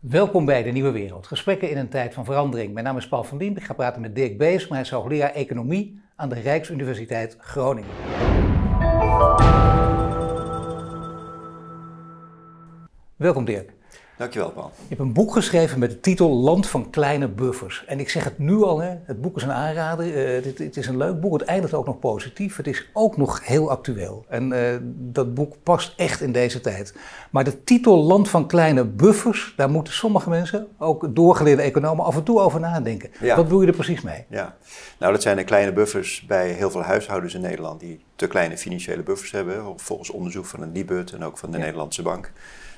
Welkom bij De Nieuwe Wereld. Gesprekken in een tijd van verandering. Mijn naam is Paul van Dien. Ik ga praten met Dirk Bees, maar hij is hoogleraar Economie aan de Rijksuniversiteit Groningen. Welkom Dirk. Dankjewel, Paul. Je hebt een boek geschreven met de titel Land van kleine buffers. En ik zeg het nu al, hè, het boek is een aanrader. Uh, dit, het is een leuk boek. Het eindigt ook nog positief. Het is ook nog heel actueel. En uh, dat boek past echt in deze tijd. Maar de titel Land van kleine buffers, daar moeten sommige mensen, ook doorgeleerde economen, af en toe over nadenken. Ja. Wat doe je er precies mee? Ja, nou dat zijn de kleine buffers bij heel veel huishoudens in Nederland die te kleine financiële buffers hebben. Volgens onderzoek van een Nibud en ook van de ja. Nederlandse Bank.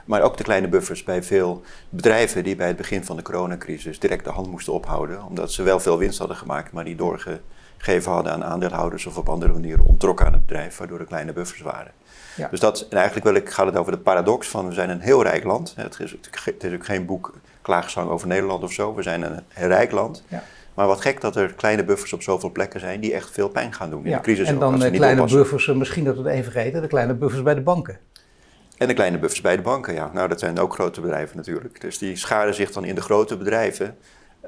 Maar ook de kleine buffers bij veel bedrijven die bij het begin van de coronacrisis direct de hand moesten ophouden. Omdat ze wel veel winst hadden gemaakt, maar die doorgegeven hadden aan aandeelhouders of op andere manieren ontrokken aan het bedrijf, waardoor er kleine buffers waren. Ja. Dus dat, en eigenlijk wil ik, gaat het over de paradox van we zijn een heel rijk land. Het is, het is ook geen boek klaagzang over Nederland of zo. We zijn een rijk land. Ja. Maar wat gek dat er kleine buffers op zoveel plekken zijn die echt veel pijn gaan doen in ja. de crisis. En dan de kleine buffers, misschien dat we het even vergeten, de kleine buffers bij de banken. En de kleine buffers bij de banken, ja. Nou, dat zijn ook grote bedrijven natuurlijk. Dus die scharen zich dan in de grote bedrijven,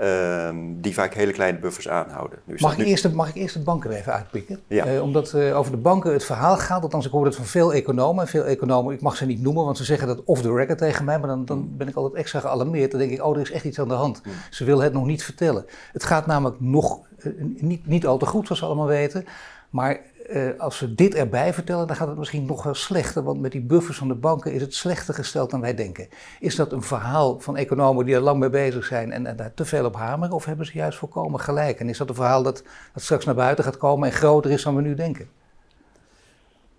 uh, die vaak hele kleine buffers aanhouden. Dus mag, ik nu... eerst, mag ik eerst de banken even uitpikken? Ja. Uh, omdat uh, over de banken het verhaal gaat, althans ik hoor het van veel economen. Veel economen, ik mag ze niet noemen, want ze zeggen dat off the record tegen mij. Maar dan, dan mm. ben ik altijd extra gealarmeerd. Dan denk ik, oh, er is echt iets aan de hand. Mm. Ze willen het nog niet vertellen. Het gaat namelijk nog eh, niet, niet al te goed, zoals we allemaal weten. Maar uh, als we dit erbij vertellen, dan gaat het misschien nog wel slechter. Want met die buffers van de banken is het slechter gesteld dan wij denken. Is dat een verhaal van economen die er lang mee bezig zijn en, daar te veel op hameren? Of hebben ze juist volkomen gelijk? En is dat een verhaal dat, dat straks naar buiten gaat komen en groter is dan we nu denken?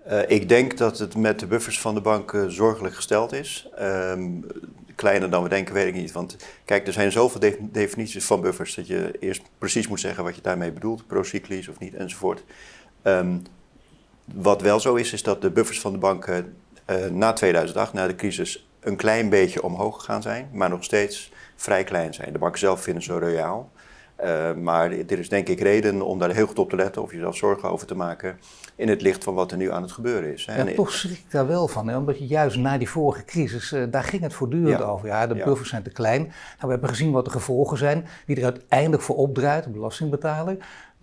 Uh, ik denk dat het met de buffers van de banken zorgelijk gesteld is. Um, kleiner dan we denken, weet ik niet. Want kijk, er zijn zoveel de definities van buffers dat je eerst precies moet zeggen wat je daarmee bedoelt, procyclisch of niet enzovoort. Um, wat wel zo is, is dat de buffers van de banken uh, na 2008, na de crisis, een klein beetje omhoog gegaan zijn, maar nog steeds vrij klein zijn. De banken zelf vinden ze royaal. Uh, maar er is denk ik reden om daar heel goed op te letten of jezelf zorgen over te maken in het licht van wat er nu aan het gebeuren is. Hè. Ja, toch schrik ik daar wel van, hè? omdat je juist na die vorige crisis, uh, daar ging het voortdurend ja. over. Ja, de ja. buffers zijn te klein. Nou, we hebben gezien wat de gevolgen zijn, wie er uiteindelijk voor opdraait, de belastingbetaler.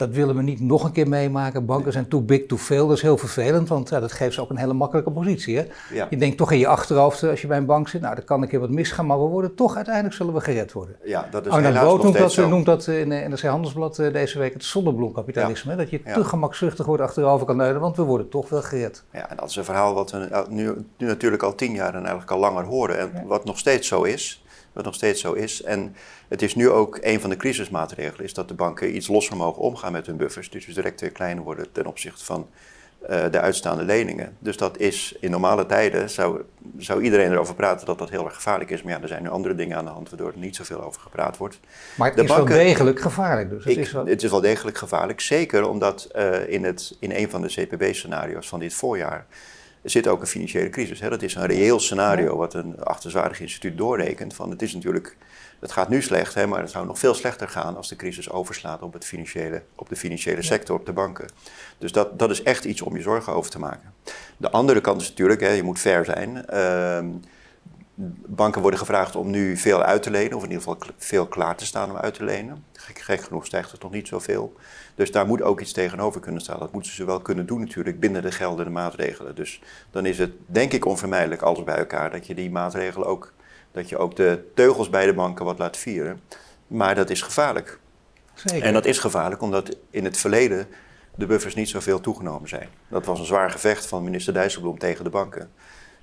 Dat willen we niet nog een keer meemaken. Banken zijn too big, too veel. Dat is heel vervelend, want ja, dat geeft ze ook een hele makkelijke positie. Hè? Ja. Je denkt toch in je achterhoofd, als je bij een bank zit, nou, er kan een keer wat misgaan, maar we worden toch, uiteindelijk zullen we gered worden. Ja, dat is Boot noemt dat, noemt dat in NRC Handelsblad deze week het zonnebloemkapitalisme. Ja. Dat je te gemakzuchtig wordt achterover kan leunen, want we worden toch wel gered. Ja, en dat is een verhaal wat we nu, nu natuurlijk al tien jaar en eigenlijk al langer horen. En wat nog steeds zo is wat nog steeds zo is. En het is nu ook een van de crisismaatregelen, is dat de banken iets losser mogen omgaan met hun buffers. Dus we direct weer kleiner worden ten opzichte van uh, de uitstaande leningen. Dus dat is in normale tijden, zou, zou iedereen erover praten dat dat heel erg gevaarlijk is. Maar ja, er zijn nu andere dingen aan de hand waardoor er niet zoveel over gepraat wordt. Maar het de is banken, wel degelijk gevaarlijk dus? Het, ik, is wel... het is wel degelijk gevaarlijk, zeker omdat uh, in, het, in een van de CPB-scenario's van dit voorjaar er zit ook een financiële crisis. Hè? Dat is een reëel scenario wat een achterzwaardig instituut doorrekent. Van het is natuurlijk, het gaat nu slecht, hè, maar het zou nog veel slechter gaan als de crisis overslaat op, het financiële, op de financiële sector, op de banken. Dus dat, dat is echt iets om je zorgen over te maken. De andere kant is natuurlijk, hè, je moet fair zijn. Uh, banken worden gevraagd om nu veel uit te lenen, of in ieder geval veel klaar te staan om uit te lenen. Gek, gek genoeg stijgt het nog niet zoveel. Dus daar moet ook iets tegenover kunnen staan. Dat moeten ze wel kunnen doen natuurlijk binnen de geldende maatregelen. Dus dan is het denk ik onvermijdelijk alles bij elkaar dat je die maatregelen ook, dat je ook de teugels bij de banken wat laat vieren. Maar dat is gevaarlijk. Zeker. En dat is gevaarlijk omdat in het verleden de buffers niet zoveel toegenomen zijn. Dat was een zwaar gevecht van minister Dijsselbloem tegen de banken.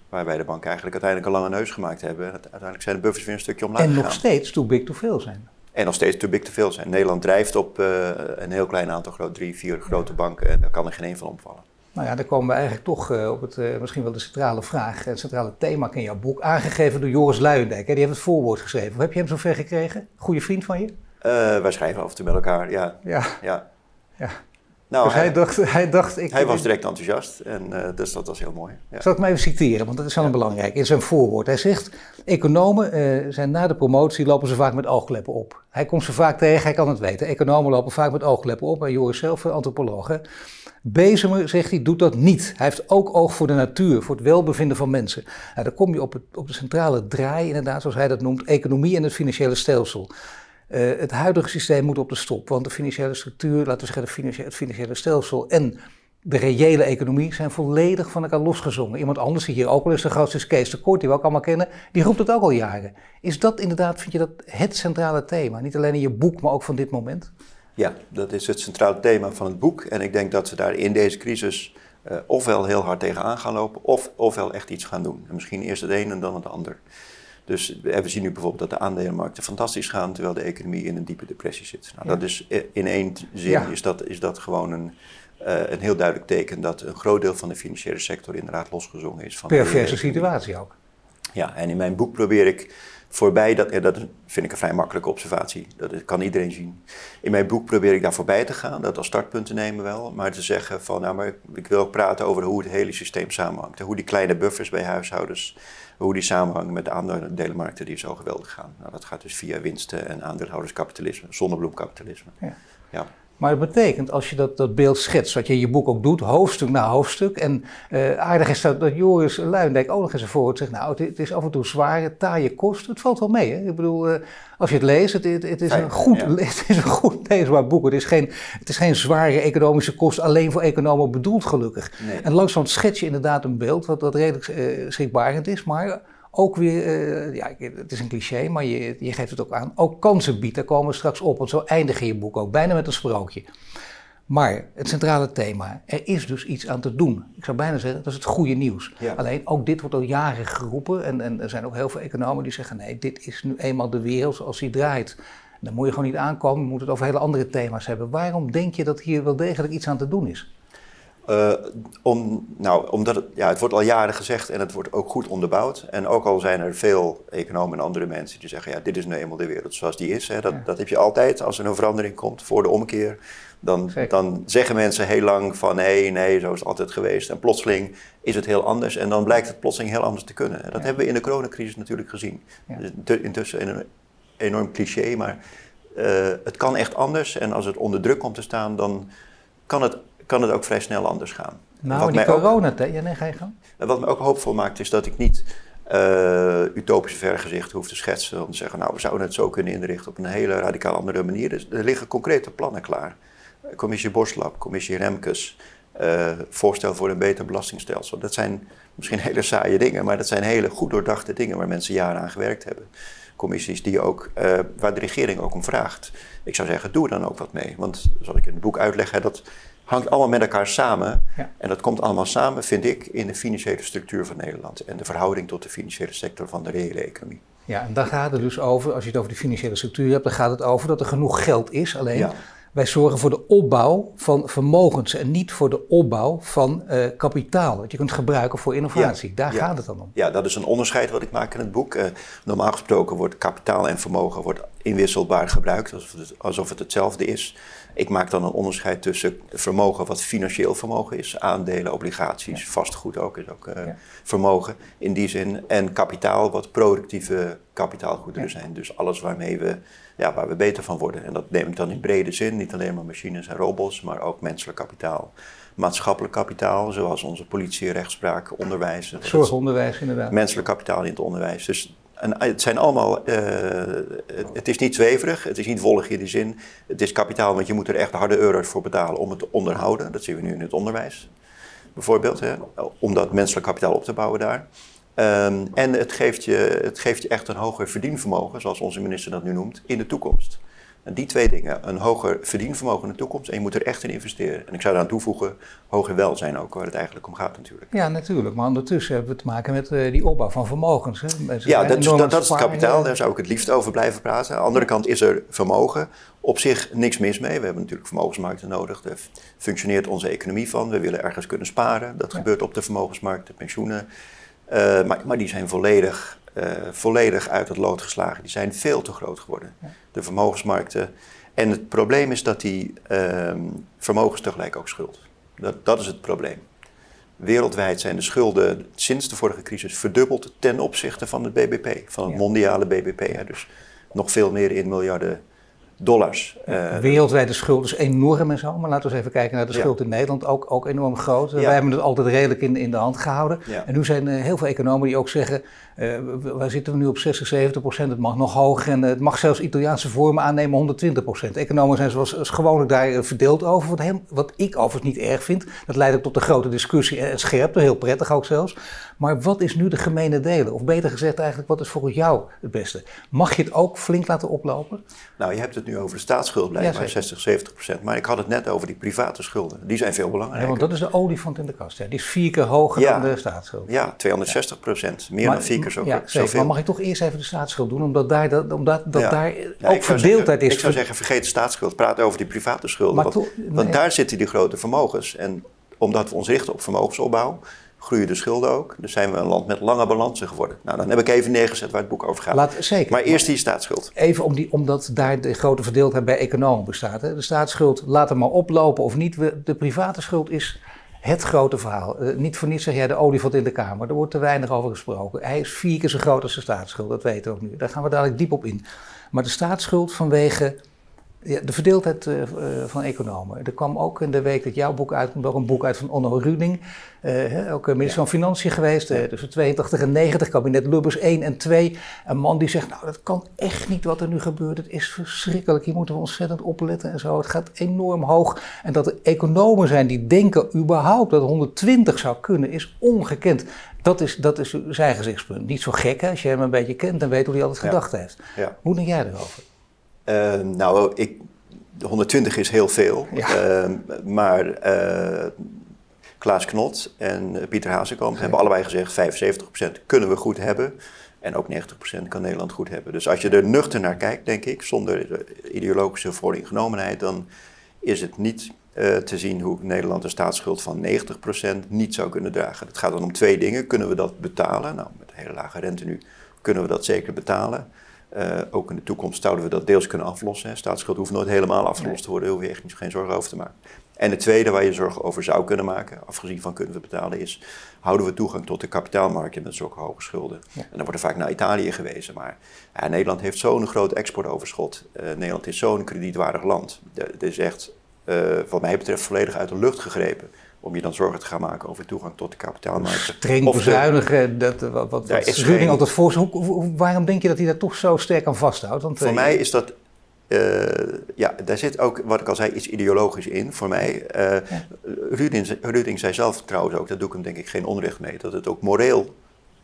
Waarbij de banken eigenlijk uiteindelijk een lange neus gemaakt hebben. Uiteindelijk zijn de buffers weer een stukje omlaag En nog steeds too big to veel zijn. En nog steeds te big te veel zijn. Nederland drijft op uh, een heel klein aantal, groot, drie, vier grote banken. En daar kan er geen één van omvallen. Nou ja, dan komen we eigenlijk toch uh, op het, uh, misschien wel de centrale vraag, het centrale thema in jouw boek. Aangegeven door Joris Luijendijk. Hè? Die heeft het voorwoord geschreven. Hoe heb je hem zover gekregen? Goede vriend van je? wij schrijven af en toe met elkaar, ja. Ja. ja. ja. Nou, dus hij, dacht, hij dacht... Ik, hij was direct enthousiast en uh, dus dat was heel mooi. Ja. Zal ik hem even citeren, want dat is wel een belangrijk. In zijn voorwoord. Hij zegt, economen uh, zijn na de promotie lopen ze vaak met oogkleppen op. Hij komt ze vaak tegen, hij kan het weten. Economen lopen vaak met oogkleppen op. En Joris zelf, antropoloog. Bezemer, zegt hij, doet dat niet. Hij heeft ook oog voor de natuur, voor het welbevinden van mensen. Nou, dan kom je op, het, op de centrale draai, inderdaad, zoals hij dat noemt, economie en het financiële stelsel. Uh, het huidige systeem moet op de stop, want de financiële structuur, laten we zeggen het financiële stelsel en de reële economie zijn volledig van elkaar losgezongen. Iemand anders die hier ook al eens de grootste is Kees de Kort, die we ook allemaal kennen, die roept het ook al jaren. Is dat inderdaad, vind je dat het centrale thema? Niet alleen in je boek, maar ook van dit moment? Ja, dat is het centrale thema van het boek. En ik denk dat we daar in deze crisis uh, ofwel heel hard tegenaan gaan lopen, of, ofwel echt iets gaan doen. En misschien eerst het een en dan het ander. Dus we zien nu bijvoorbeeld dat de aandelenmarkten fantastisch gaan, terwijl de economie in een diepe depressie zit. Nou, dat is eh, in één zin is, dat, is dat gewoon een, uh, een heel duidelijk teken dat een groot deel van de financiële sector inderdaad losgezongen is. Van Perverse situatie ook. Ja, en in mijn boek probeer ik voorbij, dat, ja, dat vind ik een vrij makkelijke observatie, dat kan iedereen zien. In mijn boek probeer ik daar voorbij te gaan, dat als startpunt te nemen wel, maar te zeggen van, nou maar ik wil ook praten over hoe het hele systeem samenhangt. Hoe die kleine buffers bij huishoudens, hoe die samenhangen met de aandelenmarkten die zo geweldig gaan. Nou, dat gaat dus via winsten en aandeelhouderskapitalisme, zonnebloemkapitalisme. Ja. ja. Maar dat betekent, als je dat, dat beeld schetst, wat je in je boek ook doet, hoofdstuk na hoofdstuk. En uh, aardig is dat, dat Joris Luijendijk ook nog eens ervoor zegt, nou, het, het, is af en toe zware, taaie kost. Het valt wel mee, hè? Ik bedoel, uh, als je het leest, het, het, het is, een goed, het is een goed leesbaar boek. Het is, geen, het is geen zware economische kost alleen voor economen bedoeld, gelukkig. Nee. En langzaam schets je inderdaad een beeld wat, wat redelijk uh, schrikbarend is, maar ook weer, uh, ja, het is een cliché, maar je, je geeft het ook aan, ook kansen biedt. Daar komen we straks op, want zo eindig je je boek ook, bijna met een sprookje. Maar het centrale thema, er is dus iets aan te doen. Ik zou bijna zeggen, dat is het goede nieuws. Alleen ook dit wordt al jaren geroepen en, en, er zijn ook heel veel economen die zeggen, nee, dit is nu eenmaal de wereld zoals die draait. Dan moet je gewoon niet aankomen, je moet het over hele andere thema's hebben. Waarom denk je dat hier wel degelijk iets aan te doen is? Uh, om, nou, omdat het, ja, het wordt al jaren gezegd en het wordt ook goed onderbouwd. En ook al zijn er veel economen en andere mensen die zeggen: ja, dit is nu eenmaal de wereld zoals die is. Hè. Dat, dat heb je altijd als er een verandering komt voor de omkeer. Dan, dan zeggen mensen heel lang van nee, nee, zo is het altijd geweest. En plotseling is het heel anders en dan blijkt het plotseling heel anders te kunnen. Dat hebben we in de coronacrisis natuurlijk gezien. Ja. Intussen een enorm cliché, maar uh, het kan echt anders. En als het onder druk komt te staan, dan kan het kan het ook vrij snel anders gaan. Nou, wat die coronatijd, ja, nee, ga je gaan. Wat me ook hoopvol maakt is dat ik niet uh, utopische vergezichten hoef te schetsen. Om te zeggen, nou, we zouden het zo kunnen inrichten op een hele radicaal andere manier. Dus er liggen concrete plannen klaar. Commissie Borslap, commissie Remkes, uh, voorstel voor een beter belastingstelsel. Dat zijn misschien hele saaie dingen, maar dat zijn hele goed doordachte dingen waar mensen jaren aan gewerkt hebben. Commissies die ook, uh, waar de regering ook om vraagt. Ik zou zeggen, doe er dan ook wat mee. Want zoals ik in het boek uitleg, hè, dat hangt allemaal met elkaar samen. Ja. En dat komt allemaal samen, vind ik, in de financiële structuur van Nederland en de verhouding tot de financiële sector van de reële economie. Ja, en daar gaat het dus over, als je het over de financiële structuur hebt, dan gaat het over dat er genoeg geld is. Alleen wij zorgen voor de opbouw van vermogens en niet voor de opbouw van uh, kapitaal. Dat je kunt gebruiken voor innovatie. Daar gaat het dan om. Ja, dat is een onderscheid wat ik maak in het boek. Uh, normaal gesproken wordt kapitaal en vermogen wordt inwisselbaar gebruikt, alsof het, alsof het hetzelfde is. Ik maak dan een onderscheid tussen vermogen wat financieel vermogen is, aandelen, obligaties, vastgoed ook is ook uh, vermogen in die zin, en kapitaal wat productieve kapitaalgoederen zijn. Dus alles waarmee we, ja, waar we beter van worden. En dat neem ik dan in brede zin, niet alleen maar machines en robots, maar ook menselijk kapitaal. Maatschappelijk kapitaal, zoals onze politie, rechtspraak, onderwijs. Zorgonderwijs inderdaad. Menselijk kapitaal in het onderwijs. Dus en het zijn allemaal, uh, het is niet zweverig, het is niet wollig in die zin. Het is kapitaal, want je moet er echt harde euro's voor betalen om het te onderhouden. Dat zien we nu in het onderwijs, bijvoorbeeld, hè, om dat menselijk kapitaal op te bouwen daar. Um, en het geeft, je, het geeft je echt een hoger verdienvermogen, zoals onze minister dat nu noemt, in de toekomst. En die twee dingen, een hoger verdienvermogen in de toekomst en je moet er echt in investeren. En ik zou eraan toevoegen, hoger welzijn ook, waar het eigenlijk om gaat natuurlijk. Ja, natuurlijk. Maar ondertussen hebben we te maken met uh, die opbouw van vermogens. Hè? Ja, dat, dat, dat is het kapitaal, daar zou ik het liefst over blijven praten. Aan de andere kant is er vermogen. Op zich niks mis mee. We hebben natuurlijk vermogensmarkten nodig. Daar functioneert onze economie van. We willen ergens kunnen sparen. Dat gebeurt op de vermogensmarkt, de pensioenen. Uh, maar, maar die zijn volledig uh, volledig uit het lood geslagen. Die zijn veel te groot geworden. De vermogensmarkten. En het probleem is dat die ehm, vermogens tegelijk ook schuld. Dat, dat is het probleem. Wereldwijd zijn de schulden sinds de vorige crisis verdubbeld ten opzichte van het BBP, van het mondiale BBP. Dus nog veel meer in miljarden dollars. Uh, Wereldwijde schuld is enorm en zo, maar laten we eens even kijken naar de schuld in Nederland, ook, ook enorm groot. Wij hebben het altijd redelijk in, in de hand gehouden. En nu zijn er heel veel economen die ook zeggen, uh, waar zitten we nu op 60, 70 procent, het mag nog hoger en het mag zelfs Italiaanse vormen aannemen 120 procent. Economen zijn zoals, gewoonlijk daar eh, verdeeld over, wat, wat ik overigens niet erg vind. Dat leidt ook tot een grote discussie en scherpte, heel prettig ook zelfs. Maar wat is nu de gemene delen? Of beter gezegd eigenlijk, wat is volgens jou het beste? Mag je het ook flink laten oplopen? Nou, je hebt het nu over de staatsschuld blijkbaar, ja, 60, 70 procent. Maar ik had het net over die private schulden. Die zijn veel belangrijker. Ja, want dat is de olifant in de kast. Hè? Die is vier keer hoger dan de staatsschuld. Ja, 260 procent. Meer dan vier keer zo, ja, zoveel. Maar mag ik toch eerst even de staatsschuld doen? Omdat daar, dat, omdat, dat daar ook verdeeldheid is. Ik zou zeggen, vergeet de staatsschuld. Praat over die private schulden. Want, want daar zitten die grote vermogens. En omdat we ons richten op vermogensopbouw groeien de schulden ook. Dus zijn we een land met lange balansen geworden. Nou, dan heb ik even neergezet waar het boek over gaat. Laat, zeker. Maar eerst die staatsschuld. Even om die, omdat daar de grote verdeeldheid bij economen bestaat. Hè. De staatsschuld, laat hem maar oplopen of niet. De private schuld is het grote verhaal. Uh, niet voor niets zeg jij de olifant in de kamer. Er wordt te weinig over gesproken. Hij is vier keer zo groot als de staatsschuld, dat weten we ook nu. Daar gaan we dadelijk diep op in. Maar de staatsschuld vanwege ja, de verdeeldheid uh, van economen. Er kwam ook in de week dat jouw boek uitkomt, ook een boek uit van Onno Ruding. Uh, ook minister van Financiën geweest, uh, tussen 82 en 90, kabinet Lubbers 1 en 2. Een man die zegt, nou dat kan echt niet wat er nu gebeurt. Het is verschrikkelijk, hier moeten we ontzettend opletten en zo. Het gaat enorm hoog. En dat er economen zijn die denken überhaupt dat 120 zou kunnen, is ongekend. Dat is, dat is zijn gezichtspunt. Niet zo gek hè, als je hem een beetje kent en weet hoe hij altijd gedacht heeft. Hoe denk jij erover? Uh, nou, ik, 120 is heel veel. Ja. Uh, maar uh, Klaas Knot en Pieter Hazekamp ja. hebben allebei gezegd... 75% kunnen we goed hebben. En ook 90% kan Nederland goed hebben. Dus als je er nuchter naar kijkt, denk ik, zonder ideologische vooringenomenheid... dan is het niet uh, te zien hoe Nederland een staatsschuld van 90% niet zou kunnen dragen. Het gaat dan om twee dingen. Kunnen we dat betalen? Nou, met hele lage rente nu kunnen we dat zeker betalen. Uh, ook in de toekomst zouden we dat deels kunnen aflossen. Hè. Staatsschuld hoeft nooit helemaal afgelost te worden, daar hoef je echt niet, geen zorgen over te maken. En het tweede waar je zorgen over zou kunnen maken, afgezien van kunnen we betalen, is houden we toegang tot de kapitaalmarkt met zulke hoge schulden. En dan wordt er vaak naar Italië gewezen, maar ja, Nederland heeft zo'n groot exportoverschot. Uh, Nederland is zo'n kredietwaardig land. Het is echt, uh, wat mij betreft, volledig uit de lucht gegrepen om je dan zorgen te gaan maken over toegang tot de kapitaalmarkt. Streng bezuinigen, dat, wat, wat, wat is geen... altijd voor. Hoe, waarom denk je dat hij daar toch zo sterk aan vasthoudt? Want, voor uh, mij is dat, uh, ja, daar zit ook, wat ik al zei, iets ideologisch in voor mij. Uh, ja. Ruding, Ruding zei zelf trouwens ook, dat doe ik hem denk ik geen onrecht mee, dat het ook moreel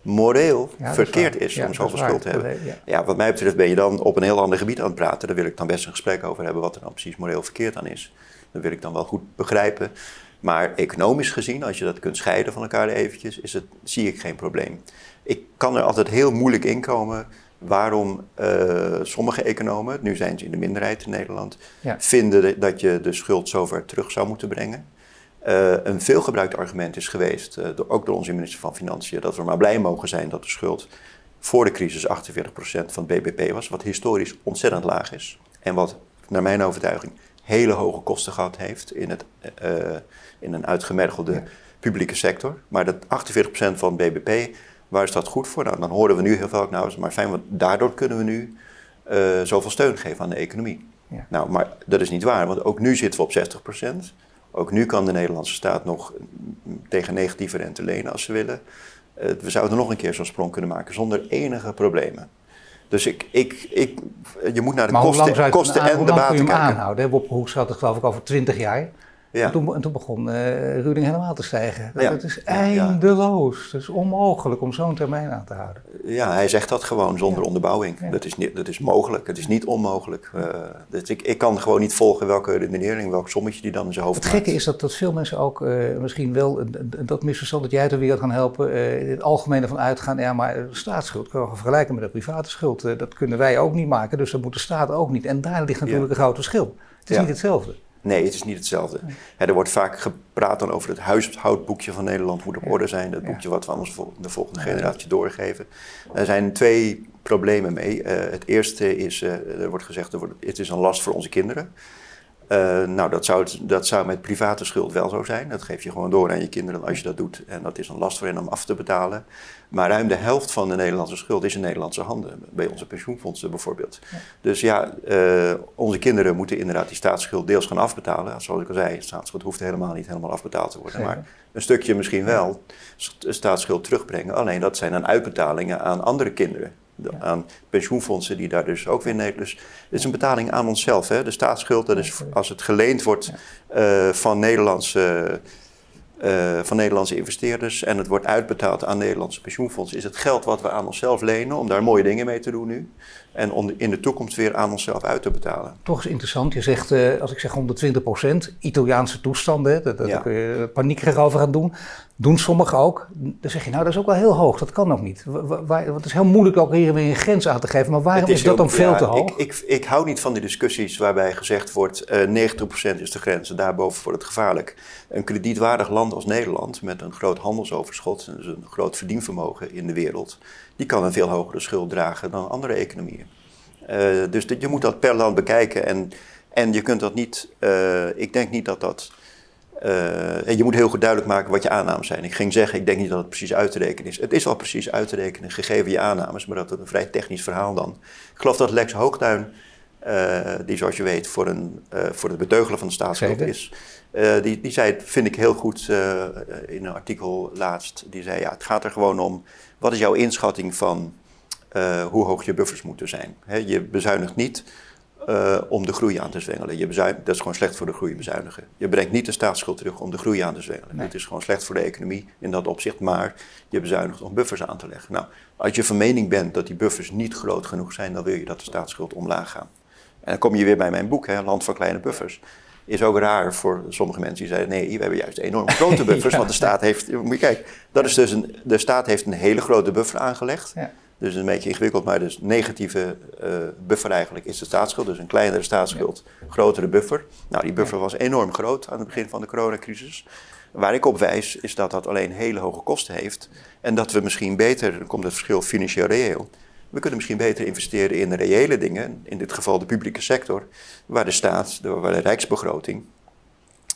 moreel ja, verkeerd is, is om zoveel schuld te hebben. Ja. ja. wat mij betreft ben je dan op een heel ander gebied aan het praten. Daar wil ik dan best een gesprek over hebben wat er dan precies moreel verkeerd aan is. Dat wil ik dan wel goed begrijpen. Maar economisch gezien, als je dat kunt scheiden van elkaar eventjes, is het, zie ik geen probleem. Ik kan er altijd heel moeilijk in komen waarom uh, sommige economen, nu zijn ze in de minderheid in Nederland, vinden dat je de schuld zover terug zou moeten brengen. Uh, een veelgebruikt argument is geweest, uh, door, ook door onze minister van Financiën, dat we maar blij mogen zijn dat de schuld voor de crisis 48% van het BBP was, wat historisch ontzettend laag is. En wat, naar mijn overtuiging, hele hoge kosten gehad heeft in, het, in een uitgemergelde publieke sector. Maar dat 48% van BBP, waar is dat goed voor? Nou, dan horen we nu heel veel, nou, maar fijn, want daardoor kunnen we nu uh, zoveel steun geven aan de economie. Ja. Nou, maar dat is niet waar, want ook nu zitten we op 60%. Ook nu kan de Nederlandse staat nog tegen negatieve rente lenen als ze willen. Uh, we zouden nog een keer zo'n sprong kunnen maken zonder enige problemen. Dus ik, ik, ik, je moet naar de kosten, kosten en de baten kijken. Hoe lang je hem aanhouden? Bob Hoek had het geloof ik over 20 jaar. Ja. En, toen, en toen begon uh, Ruding helemaal te stijgen. Ja. Het is eindeloos. Het is onmogelijk om zo'n termijn aan te houden. Ja, hij zegt dat gewoon zonder onderbouwing. Dat, is niet, dat is mogelijk. Het is niet onmogelijk. Uh, dat ik, ik kan gewoon niet volgen welke redenering, welk sommetje die dan in zijn hoofd Het gekke is dat, dat veel mensen ook uh, misschien wel dat misverstand dat jij ter wereld gaan helpen, in het algemene van uitgaan, ja, maar de staatsschuld kunnen we vergelijken met de private schuld. dat kunnen wij ook niet maken, dus dat moet de staat ook niet. En daar ligt natuurlijk een groot verschil. Het is niet hetzelfde. Nee, het is niet hetzelfde. er wordt vaak gepraat dan over het huishoudboekje van Nederland moet op orde zijn. Dat boekje wat we aan de volgende generatie doorgeven. Er zijn twee problemen mee. Uh, het eerste is, uh, er wordt gezegd, er wordt, het is een last voor onze kinderen. Uh, nou, dat zou, dat zou met private schuld wel zo zijn. Dat geef je gewoon door aan je kinderen als je dat doet. En dat is een last voor hen om af te betalen. Maar ruim de helft van de Nederlandse schuld is in Nederlandse handen. Bij onze pensioenfondsen bijvoorbeeld. Dus ja, uh, onze kinderen moeten inderdaad die staatsschuld deels gaan afbetalen. Zoals ik al zei, staatsschuld hoeft helemaal niet helemaal afbetaald te worden. Maar een stukje misschien wel staatsschuld terugbrengen. Alleen dat zijn dan uitbetalingen aan andere kinderen aan pensioenfondsen die daar dus ook weer nemen. Dus het is een betaling aan onszelf. Hè? De staatsschuld, dat is als het geleend wordt uh, van Nederlandse uh, van Nederlandse investeerders en het wordt uitbetaald aan Nederlandse pensioenfondsen, is het geld wat we aan onszelf lenen om daar mooie dingen mee te doen nu. En om in de toekomst weer aan onszelf uit te betalen. Toch is interessant. Je zegt, uh, als ik zeg 120 procent, Italiaanse toestanden, daar ja. kun je paniekerig over gaan doen. Doen sommigen ook. Dan zeg je, nou dat is ook wel heel hoog, dat kan ook niet. het is heel moeilijk ook hier weer een grens aan te geven, maar waarom is, dat dan veel te hoog? Ik, ik, ik, hou niet van die discussies waarbij gezegd wordt, uh, 90% is de grens en daarboven wordt het gevaarlijk. Een kredietwaardig land als Nederland, met een groot handelsoverschot, dus een groot verdienvermogen in de wereld, die kan een veel hogere schuld dragen dan andere economieën. Uh, dus je moet dat per land bekijken en, en je kunt dat niet, uh, ik denk niet dat dat uh, je moet heel goed duidelijk maken wat je aannames zijn. Ik ging zeggen, ik denk niet dat het precies uit te rekenen is. Het is al precies uit te rekenen, gegeven je aannames, maar dat is een vrij technisch verhaal dan. Ik geloof dat Lex Hoogtuin, uh, die zoals je weet voor, een, uh, voor het beteugelen van de staatsschuld is, die, die zei vind ik heel goed in een artikel laatst. Die zei, ja, het gaat er gewoon om, wat is jouw inschatting van hoe hoog je buffers moeten zijn? He, je bezuinigt niet uh, om de groei aan te zwengelen. Je dat is gewoon slecht voor de groei bezuinigen. Je brengt niet de staatsschuld terug om de groei aan te zwengelen. Het is gewoon slecht voor de economie in dat opzicht, maar je bezuinigt om buffers aan te leggen. Nou, als je van mening bent dat die buffers niet groot genoeg zijn, dan wil je dat de staatsschuld omlaag gaat. En dan kom je weer bij mijn boek, hè, Land van Kleine Buffers. Is ook raar voor sommige mensen die zeiden: nee, we hebben juist enorm grote buffers. Want de staat heeft. Moet je kijken, dat is dus een, de staat heeft een hele grote buffer aangelegd. Ja. Dus een beetje ingewikkeld, maar dus negatieve uh, buffer eigenlijk is de staatsschuld. Dus een kleinere staatsschuld, grotere buffer. Nou, die buffer was enorm groot aan het begin van de coronacrisis. Waar ik op wijs is dat dat alleen hele hoge kosten heeft. En dat we misschien beter, dan komt het verschil financieel reëel. We kunnen misschien beter investeren in reële dingen, in dit geval de publieke sector, waar de staat, waar de rijksbegroting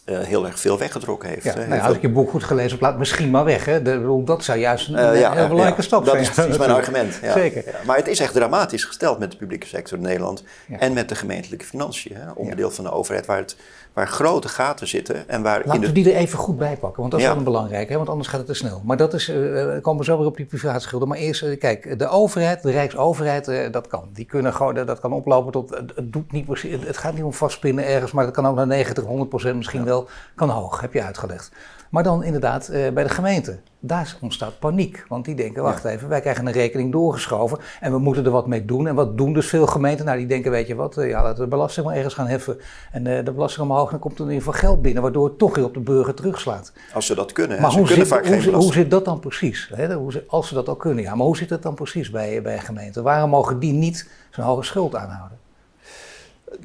uh, heel erg veel weggetrokken heeft. Ja, nou ja, als ik je boek goed gelezen heb, laat misschien maar weg. Hè? De, dat zou juist een, uh, ja, heel belangrijke stap zijn. Dat is precies mijn argument. Zeker. Maar het is echt dramatisch gesteld met de publieke sector in Nederland en met de gemeentelijke financiën. Hè? Onderdeel van de overheid waar het waar grote gaten zitten. En waar Laten we die er even goed bij pakken, want dat is wel belangrijk, hè? want anders gaat het te snel. Maar dat is, uh, komen we zo weer op die privaatschulden. Maar eerst, uh, kijk, de overheid, de Rijksoverheid, uh, dat kan. Die kunnen gewoon, dat kan oplopen tot, het, doet niet precies, het gaat niet om vastpinnen ergens, maar het kan ook naar 90, 100 procent misschien wel, kan hoog, heb je uitgelegd. Maar dan inderdaad eh, bij de gemeente. Daar ontstaat paniek. Want die denken, wacht even, wij krijgen een rekening doorgeschoven en we moeten er wat mee doen. En wat doen dus veel gemeenten? Nou, die denken, weet je wat, uh, ja, laten we de belasting maar ergens gaan heffen. En uh, de belasting omhoog, dan komt er in ieder geval geld binnen, waardoor het toch weer op de burger terugslaat. Als ze dat kunnen. Maar ze hoe, kunnen zit, vaak hoe, geen hoe zit dat dan precies? Hè? Hoe, als ze dat al kunnen, ja. Maar hoe zit dat dan precies bij, bij gemeenten? Waarom mogen die niet zo'n hoge schuld aanhouden?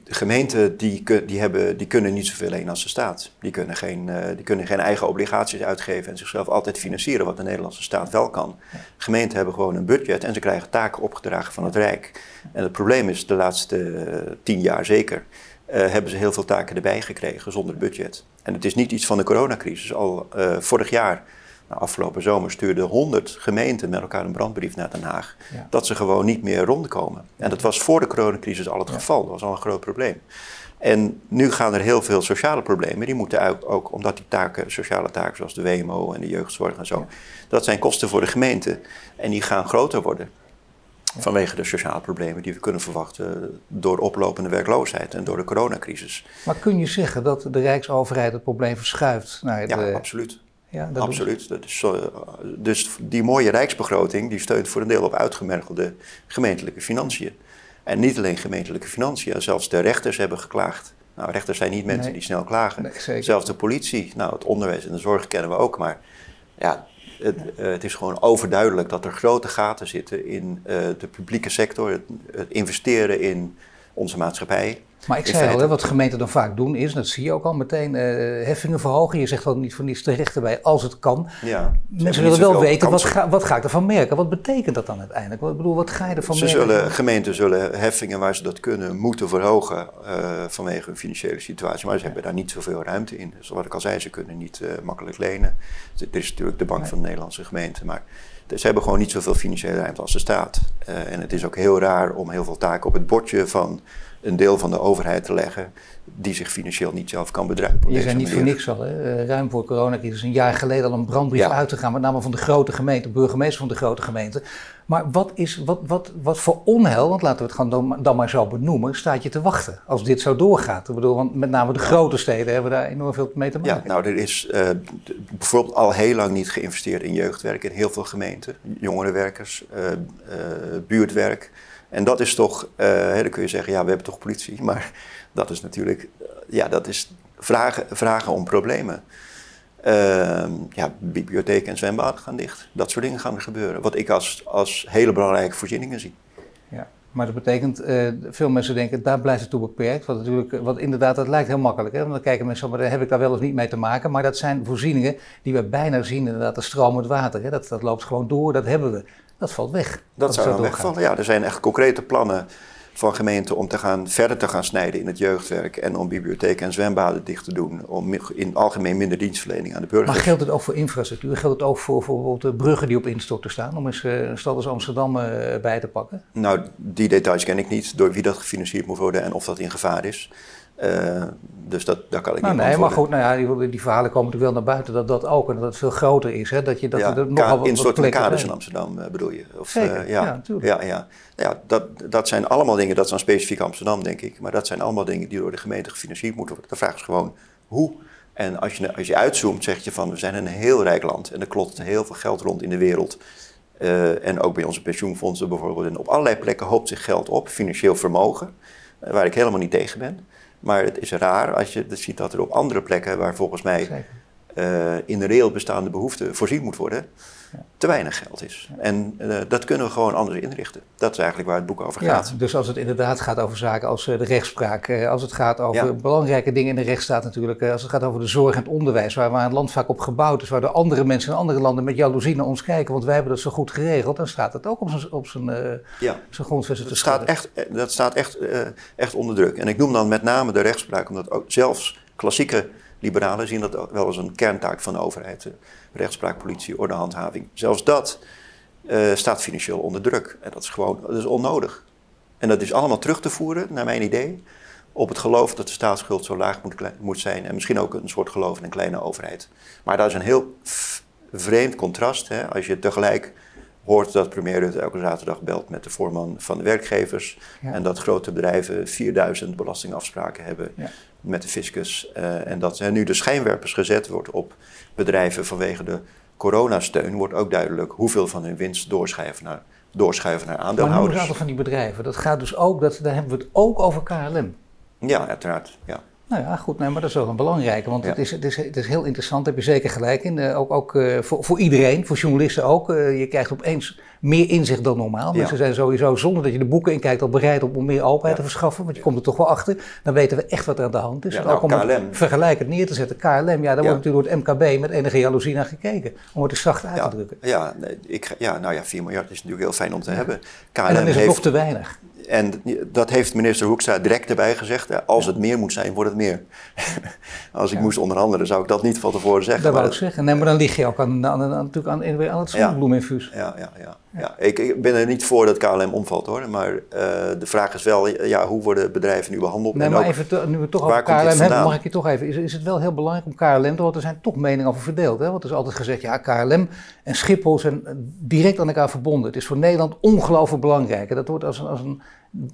Gemeenten die, die, hebben, die kunnen niet zoveel lenen als de staat. Die kunnen, geen, uh, die kunnen geen eigen obligaties uitgeven en zichzelf altijd financieren, wat de Nederlandse staat wel kan. Gemeenten hebben gewoon een budget en ze krijgen taken opgedragen van het Rijk. En het probleem is, de laatste uh, tien jaar zeker, uh, hebben ze heel veel taken erbij gekregen zonder budget. En het is niet iets van de coronacrisis. Al vorig jaar afgelopen zomer stuurden 100 gemeenten met elkaar een brandbrief naar Den Haag. Dat ze gewoon niet meer rondkomen. En dat was voor de coronacrisis al het geval. Dat was al een groot probleem. En nu gaan er heel veel sociale problemen. Die moeten ook, omdat die taken, sociale taken zoals de WMO en de jeugdzorg en zo, dat zijn kosten voor de gemeente. En die gaan groter worden. Vanwege de sociale problemen die we kunnen verwachten door oplopende werkloosheid en door de coronacrisis. Maar kun je zeggen dat de Rijksoverheid het probleem verschuift naar de... Ja, absoluut. Ja, dat Absoluut. Dat is, dus die mooie rijksbegroting die steunt voor een deel op uitgemergelde gemeentelijke financiën. En niet alleen gemeentelijke financiën, zelfs de rechters hebben geklaagd. Nou, rechters zijn niet mensen die snel klagen. Zelfs de politie, nou, het onderwijs en de zorg kennen we ook. Maar ja, het, uh, het is gewoon overduidelijk dat er grote gaten zitten in uh, de publieke sector. Het, het, investeren in onze maatschappij. Maar ik zei al, wat gemeenten dan vaak doen is, dat zie je ook al meteen, uh, heffingen verhogen. Je zegt wel niet voor niets terecht erbij als het kan. Ja, Mensen willen wel weten, wat ga, wat ga ik ervan merken? Wat betekent dat dan uiteindelijk? Wat, bedoel, wat ga je ervan ze merken? Zullen, gemeenten zullen heffingen waar ze dat kunnen, moeten verhogen uh, vanwege hun financiële situatie. Maar ze hebben daar niet zoveel ruimte in. Dus wat ik al zei, ze kunnen niet uh, makkelijk lenen. Er is natuurlijk de Bank van de Nederlandse Gemeenten, maar ze hebben gewoon niet zoveel financiële ruimte als de staat. En het is ook heel raar om heel veel taken op het bordje van een deel van de overheid te leggen die zich financieel niet zelf kan bedruipen. Je zijn niet voor niks al, hè? Eh, ruim voor coronacrisis, een jaar geleden al een brandbrief ja. uit te gaan, met name van de grote gemeente, burgemeester van de grote gemeente. Maar wat, is, wat, wat, wat voor onheil, want laten we het gewoon dan, maar zo benoemen, staat je te wachten als dit zo doorgaat? Ik bedoel, want met name de grote steden hebben daar enorm veel mee te maken. Ja, nou, er is uh, bijvoorbeeld al heel lang niet geïnvesteerd in jeugdwerk in heel veel gemeenten. Jongerenwerkers, uh, uh, buurtwerk. En dat is toch, dan kun je zeggen, ja, we hebben toch politie, maar dat is natuurlijk, ja, dat is vragen, vragen om problemen. Uh, ja, bibliotheken en zwembaden gaan dicht. Dat soort dingen gaan er gebeuren. Wat ik als, als hele belangrijke voorzieningen zie. Ja, maar dat betekent, uh, veel mensen denken, daar blijft het toe beperkt. Wat, natuurlijk, wat inderdaad, dat lijkt heel makkelijk. Hè? Want dan kijken mensen, maar heb ik daar wel of niet mee te maken. Maar dat zijn voorzieningen die we bijna zien, inderdaad, de stromend water. Hè? Dat, dat loopt gewoon door, dat hebben we. Dat valt weg. Dat zou dan wegvallen, ja. Er zijn echt concrete plannen van gemeenten om te gaan, verder te gaan snijden in het jeugdwerk en om bibliotheken en zwembaden dicht te doen, om in algemeen minder dienstverlening aan de burgers. Maar geldt het ook voor infrastructuur? Geldt het ook voor, voor bijvoorbeeld de bruggen die op instorten staan, om eens uh, een stad als Amsterdam uh, bij te pakken? Nou, die details ken ik niet, door wie dat gefinancierd moet worden en of dat in gevaar is. Uh, dus dat, daar kan ik nou, niet Nee, maar goed, nou ja, die, die, verhalen komen natuurlijk wel naar buiten dat dat ook en dat het veel groter is. Hè? Dat je, dat ja, er nogal wat, instortende kaders in Amsterdam uh, bedoel je? Of, Zeker, uh, ja, ja, ja, ja, ja, dat, dat zijn allemaal dingen, dat is dan specifiek Amsterdam denk ik, maar dat zijn allemaal dingen die door de gemeente gefinancierd moeten worden. De vraag is gewoon hoe. En als je, als je uitzoomt, zeg je van we zijn een heel rijk land en er klopt heel veel geld rond in de wereld. en ook bij onze pensioenfondsen bijvoorbeeld. En op allerlei plekken hoopt zich geld op, financieel vermogen, waar ik helemaal niet tegen ben. Maar het is raar als je ziet dat er op andere plekken, waar volgens mij uh, in de reëel bestaande behoeften voorzien moet worden, te weinig geld is. En uh, dat kunnen we gewoon anders inrichten. Dat is eigenlijk waar het boek over gaat. Ja, dus als het inderdaad gaat over zaken als uh, de rechtspraak, uh, als het gaat over ja. belangrijke dingen in de rechtsstaat natuurlijk, als het gaat over de zorg en het onderwijs, waar, waar een land vaak op gebouwd is, waar de andere mensen in andere landen met jaloezie naar ons kijken, want wij hebben dat zo goed geregeld, dan staat het ook op zijn, op zijn, ja. zijn grondvesten te staat echt, Dat staat echt, echt onder druk. En ik noem dan met name de rechtspraak, omdat ook zelfs klassieke liberalen zien dat wel als een kerntaak van de overheid rechtspraak, politie, ordehandhaving. Zelfs dat uh, staat financieel onder druk. En dat is gewoon dat is onnodig. En dat is allemaal terug te voeren, naar mijn idee, op het geloof dat de staatsschuld zo laag moet, moet zijn. En misschien ook een soort geloof in een kleine overheid. Maar dat is een heel vreemd contrast. Hè, als je tegelijk hoort dat premier Rutte elke zaterdag belt met de voorman van de werkgevers. En dat grote bedrijven 4000 belastingafspraken hebben ja. Met de fiscus. Uh, en dat er nu de schijnwerpers gezet wordt op bedrijven vanwege de coronasteun, wordt ook duidelijk hoeveel van hun winst doorschuiven naar, doorschuiven naar aandeelhouders. Maar van die bedrijven, dat gaat dus ook, dat, daar hebben we het ook over KLM. Ja, uiteraard. Ja. Nou ja, goed, nee, maar dat is wel een belangrijke, want het, is, het, is, het is heel interessant, daar heb je zeker gelijk in. Uh, ook ook uh, voor, voor iedereen, voor journalisten ook. Uh, je krijgt opeens meer inzicht dan normaal. Ja. Mensen zijn sowieso, zonder dat je de boeken inkijkt, al bereid om meer openheid ja. te verschaffen. Want je komt er toch wel achter. Dan weten we echt wat er aan de hand is. Ja, nou, ook om KLM. vergelijkend neer te zetten. KLM, ja, daar wordt natuurlijk door het MKB met enige jaloezie naar gekeken. Om het er zacht uit te drukken. Ja, nee, ik, ja, nou ja, 4 miljard is natuurlijk heel fijn om te hebben. KLM en dan is het heeft, nog te weinig. En dat heeft minister Hoekstra direct erbij gezegd. Als het meer moet zijn, wordt het meer. Als ik moest onderhandelen, zou ik dat niet van tevoren zeggen. Dat wou ik zeggen. Nee, maar dan lig je ook aan, aan, aan, natuurlijk aan, aan het zonnebloeminfuus. Ja, ja, ja. Ja. Ik, ik, ben er niet voor dat KLM omvalt hoor. Maar uh, de vraag is wel, ja, hoe worden bedrijven nu behandeld? Nee, en maar even te, nu we toch over KLM hebben, mag ik je toch even. Is, is het wel heel belangrijk om KLM te Want er zijn toch meningen over verdeeld. Hè? Want er is altijd gezegd, ja, KLM en Schiphol zijn direct aan elkaar verbonden. Het is voor Nederland ongelooflijk belangrijk. En dat wordt als een, als een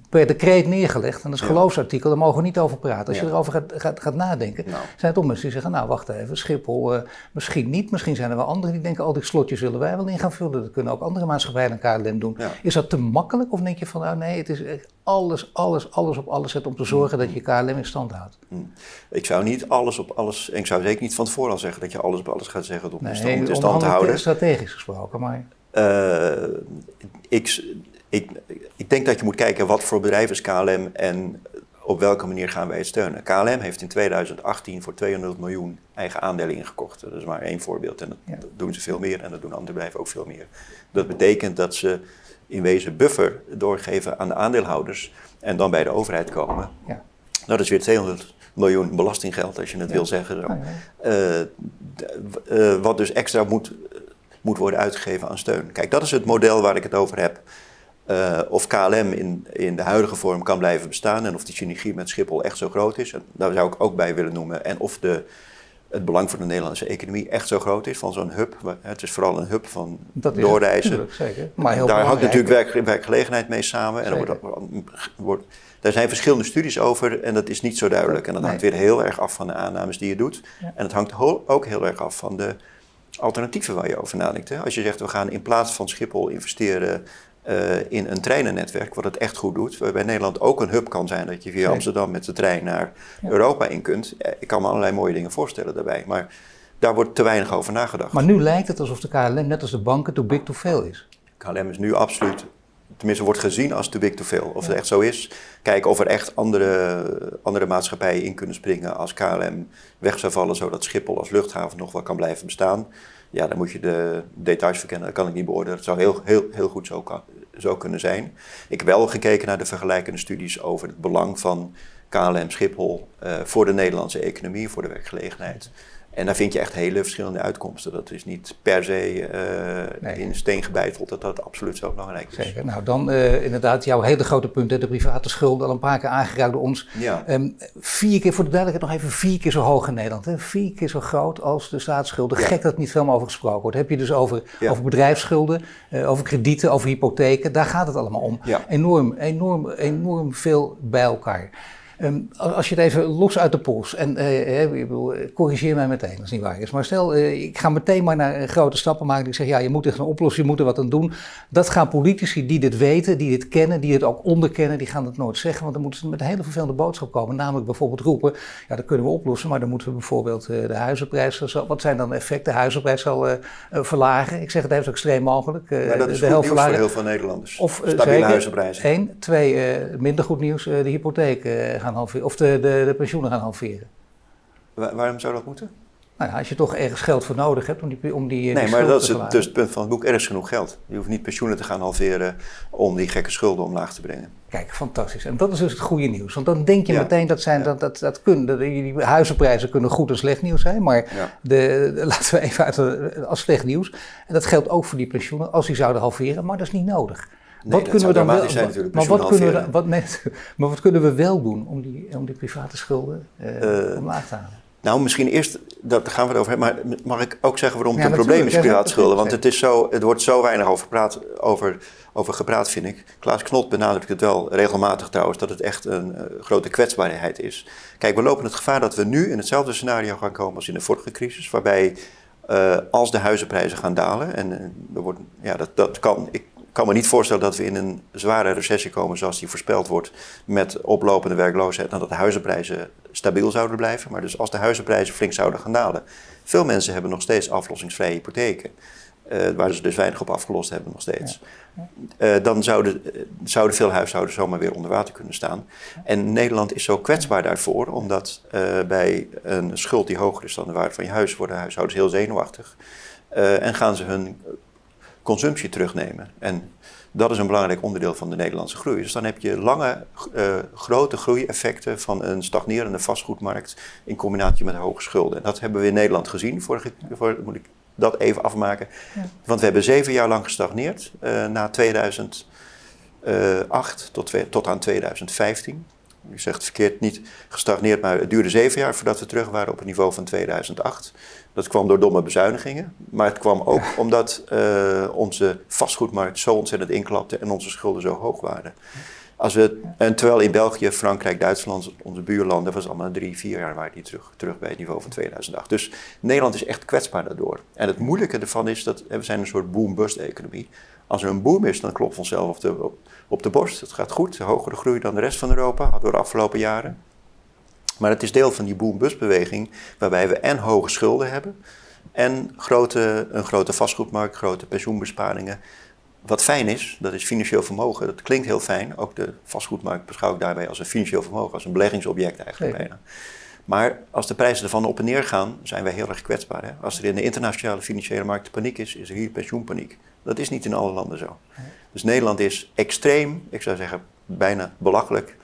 per decreet neergelegd. En dat is een geloofsartikel, daar mogen we niet over praten. Als je erover gaat, gaat, gaat nadenken, nou. zijn het toch mensen die zeggen, nou wacht even, Schiphol uh, misschien niet. Misschien zijn er wel anderen die denken, al oh, die slotjes willen wij wel in gaan vullen. Dat kunnen ook andere maatschappijen en KLM doen. Is dat te makkelijk of denk je van, nou nee, het is echt alles, alles, alles op alles zetten om te zorgen dat je KLM in stand houdt? Hmm. Ik zou niet alles op alles, en ik zou zeker niet van tevoren al zeggen dat je alles op alles gaat zeggen om nee, stand, in stand te houden. strategisch gesproken, maar... Uh, ik, ik, ik denk dat je moet kijken wat voor bedrijf is KLM en op welke manier gaan wij het steunen? KLM heeft in 2018 voor 200 miljoen eigen aandelen ingekocht. Dat is maar één voorbeeld. En dat, doen ze veel meer en dat doen andere bedrijven ook veel meer. Dat betekent dat ze in wezen buffer doorgeven aan de aandeelhouders en dan bij de overheid komen. Ja. Dat is weer 200 miljoen belastinggeld, als je het wil zeggen. Oh, eh, eh, wat dus extra moet, moet worden uitgegeven aan steun. Kijk, dat is het model waar ik het over heb. Uh, of KLM in, in de huidige vorm kan blijven bestaan en of die synergie met Schiphol echt zo groot is. En daar zou ik ook bij willen noemen. En of de, het belang voor de Nederlandse economie echt zo groot is van zo'n hub. Het is vooral een hub van dat doorreizen. Het, zeker. Maar heel daar hangt natuurlijk werk, werkgelegenheid mee samen. En wordt, wordt, daar zijn verschillende studies over en dat is niet zo duidelijk. En dat hangt weer heel erg af van de aannames die je doet. En het hangt ook heel erg af van de alternatieven waar je over nadenkt. Hè? Als je zegt we gaan in plaats van Schiphol investeren uh, in een treinennetwerk, wat het echt goed doet. Waarbij Nederland ook een hub kan zijn, dat je via Amsterdam met de trein naar Europa in kunt. Eh, ik kan me allerlei mooie dingen voorstellen daarbij. Maar daar wordt te weinig over nagedacht. Maar nu lijkt het alsof de KLM, net als de banken, too big to fail is. KLM is nu absoluut, tenminste wordt gezien als too big to fail. Of het echt zo is. Kijken of er echt andere, andere maatschappijen in kunnen springen als KLM weg zou vallen, zodat Schiphol als luchthaven nog wel kan blijven bestaan. Ja, dan moet je de details verkennen. Dat kan ik niet beoordelen. Het zou heel, heel, heel goed zo, kan, zo kunnen zijn. Ik heb wel gekeken naar de vergelijkende studies over het belang van KLM Schiphol uh, voor de Nederlandse economie, voor de werkgelegenheid. En daar vind je echt hele verschillende uitkomsten. Dat is niet per se uh, in steen gebeiteld dat dat absoluut zo belangrijk is. Zeker. Nou, dan uh, inderdaad jouw hele grote punt, de private schulden, al een paar keer aangeraakt door ons. Ja. Um, vier keer, voor de duidelijkheid nog even, vier keer zo hoog in Nederland. Hè? Vier keer zo groot als de staatsschulden. Gek dat niet veel over gesproken wordt. Heb je dus over, over bedrijfsschulden, uh, over kredieten, over hypotheken. Daar gaat het allemaal om. Enorm, enorm, enorm veel bij elkaar. Ehm, als je het even los uit de pols, en uh, ik bedoel, corrigeer mij meteen als het niet waar is. Maar stel, uh, ik ga meteen maar naar grote stappen maken. Ik zeg, ja, je moet echt een oplossing, je moet er wat aan doen. Dat gaan politici die dit weten, die dit kennen, die het ook onderkennen, die gaan het nooit zeggen. Want dan moeten ze met een hele vervelende boodschap komen. Namelijk bijvoorbeeld roepen, ja, dat kunnen we oplossen. Maar dan moeten we bijvoorbeeld uh, de huizenprijs, wat zijn dan de effecten? De huizenprijs zal verlagen. Ik zeg het even zo extreem mogelijk. Ja, dat is de goed voor heel veel Nederlanders. Of, Stabiele huizenprijzen. Eén. Twee, minder goed nieuws, de hypotheek gaan of de, de, de pensioenen gaan halveren. waarom zou dat moeten? Nou ja, als je toch ergens geld voor nodig hebt om die, om die Nee, maar dat is het, dus het punt van het boek. Er is genoeg geld. Je hoeft niet pensioenen te gaan halveren om die gekke schulden omlaag te brengen. Kijk, fantastisch. En dat is dus het goede nieuws. Want dan denk je meteen dat, zijn, dat, dat, dat, kunnen, dat die huizenprijzen kunnen goed en slecht nieuws zijn. Maar de, laten we even uit als slecht nieuws. En dat geldt ook voor die pensioenen als die zouden halveren. Maar dat is niet nodig wat kunnen we dan wel, zijn natuurlijk. Maar wat, kunnen we, wat, maar wat kunnen we wel doen om die, om die private schulden uh, omlaag te halen? Nou, misschien eerst, dat gaan we het over hebben, maar mag ik ook zeggen waarom het een probleem is, private schulden? Want het, is zo, het wordt zo weinig over gepraat, over, over gepraat, vind ik. Klaas Knot benadrukt het wel regelmatig trouwens, dat het echt een uh, grote kwetsbaarheid is. Kijk, we lopen het gevaar dat we nu in hetzelfde scenario gaan komen als in de vorige crisis, waarbij uh, als de huizenprijzen gaan dalen, en er wordt, ja, dat, dat kan, ik kan me niet voorstellen dat we in een zware recessie komen zoals die voorspeld wordt met oplopende werkloosheid en dat de huizenprijzen stabiel zouden blijven. Maar dus als de huizenprijzen flink zouden gaan dalen. Veel mensen hebben nog steeds aflossingsvrije hypotheken. Uh, waar ze dus weinig op afgelost hebben nog steeds. Uh, dan zouden, zouden veel huishoudens zomaar weer onder water kunnen staan. En Nederland is zo kwetsbaar daarvoor, omdat uh, bij een schuld die hoger is dan de waarde van je huis, worden huishoudens heel zenuwachtig. en gaan ze hun consumptie terugnemen. En dat is een belangrijk onderdeel van de Nederlandse groei. Dus dan heb je lange, uh, grote groeieffecten van een stagnerende vastgoedmarkt in combinatie met hoge schulden. En dat hebben we in Nederland gezien. Vorige, voor, moet ik dat even afmaken. Ja. Want we hebben zeven jaar lang gestagneerd. Uh, na 2008 tot, tot aan 2015. U zegt verkeerd, niet gestagneerd, maar het duurde zeven jaar voordat we terug waren op het niveau van 2008. Dat kwam door domme bezuinigingen, maar het kwam ook omdat uh, onze vastgoedmarkt zo ontzettend inklapte en onze schulden zo hoog waren. Als we, en terwijl in België, Frankrijk, Duitsland, onze buurlanden, was allemaal drie, vier jaar waren die terug, terug bij het niveau van 2008. Dus Nederland is echt kwetsbaar daardoor. En het moeilijke ervan is dat we zijn een soort boom-bust-economie. Als er een boom is, dan klopt onszelf op de, op de borst. Het gaat goed, hogere groei dan de rest van Europa, door de afgelopen jaren. Maar het is deel van die boom-bust-beweging, waarbij we en hoge schulden hebben en grote, een grote vastgoedmarkt, grote pensioenbesparingen. wat fijn is, dat is financieel vermogen. Dat klinkt heel fijn. Ook de vastgoedmarkt beschouw ik daarbij als een financieel vermogen, als een beleggingsobject eigenlijk bijna. Maar als de prijzen ervan op en neer gaan, zijn wij heel erg kwetsbaar. Hè? Als er in de internationale financiële markt paniek is, is er hier pensioenpaniek. Dat is niet in alle landen zo. Dus Nederland is extreem, ik zou zeggen bijna belachelijk,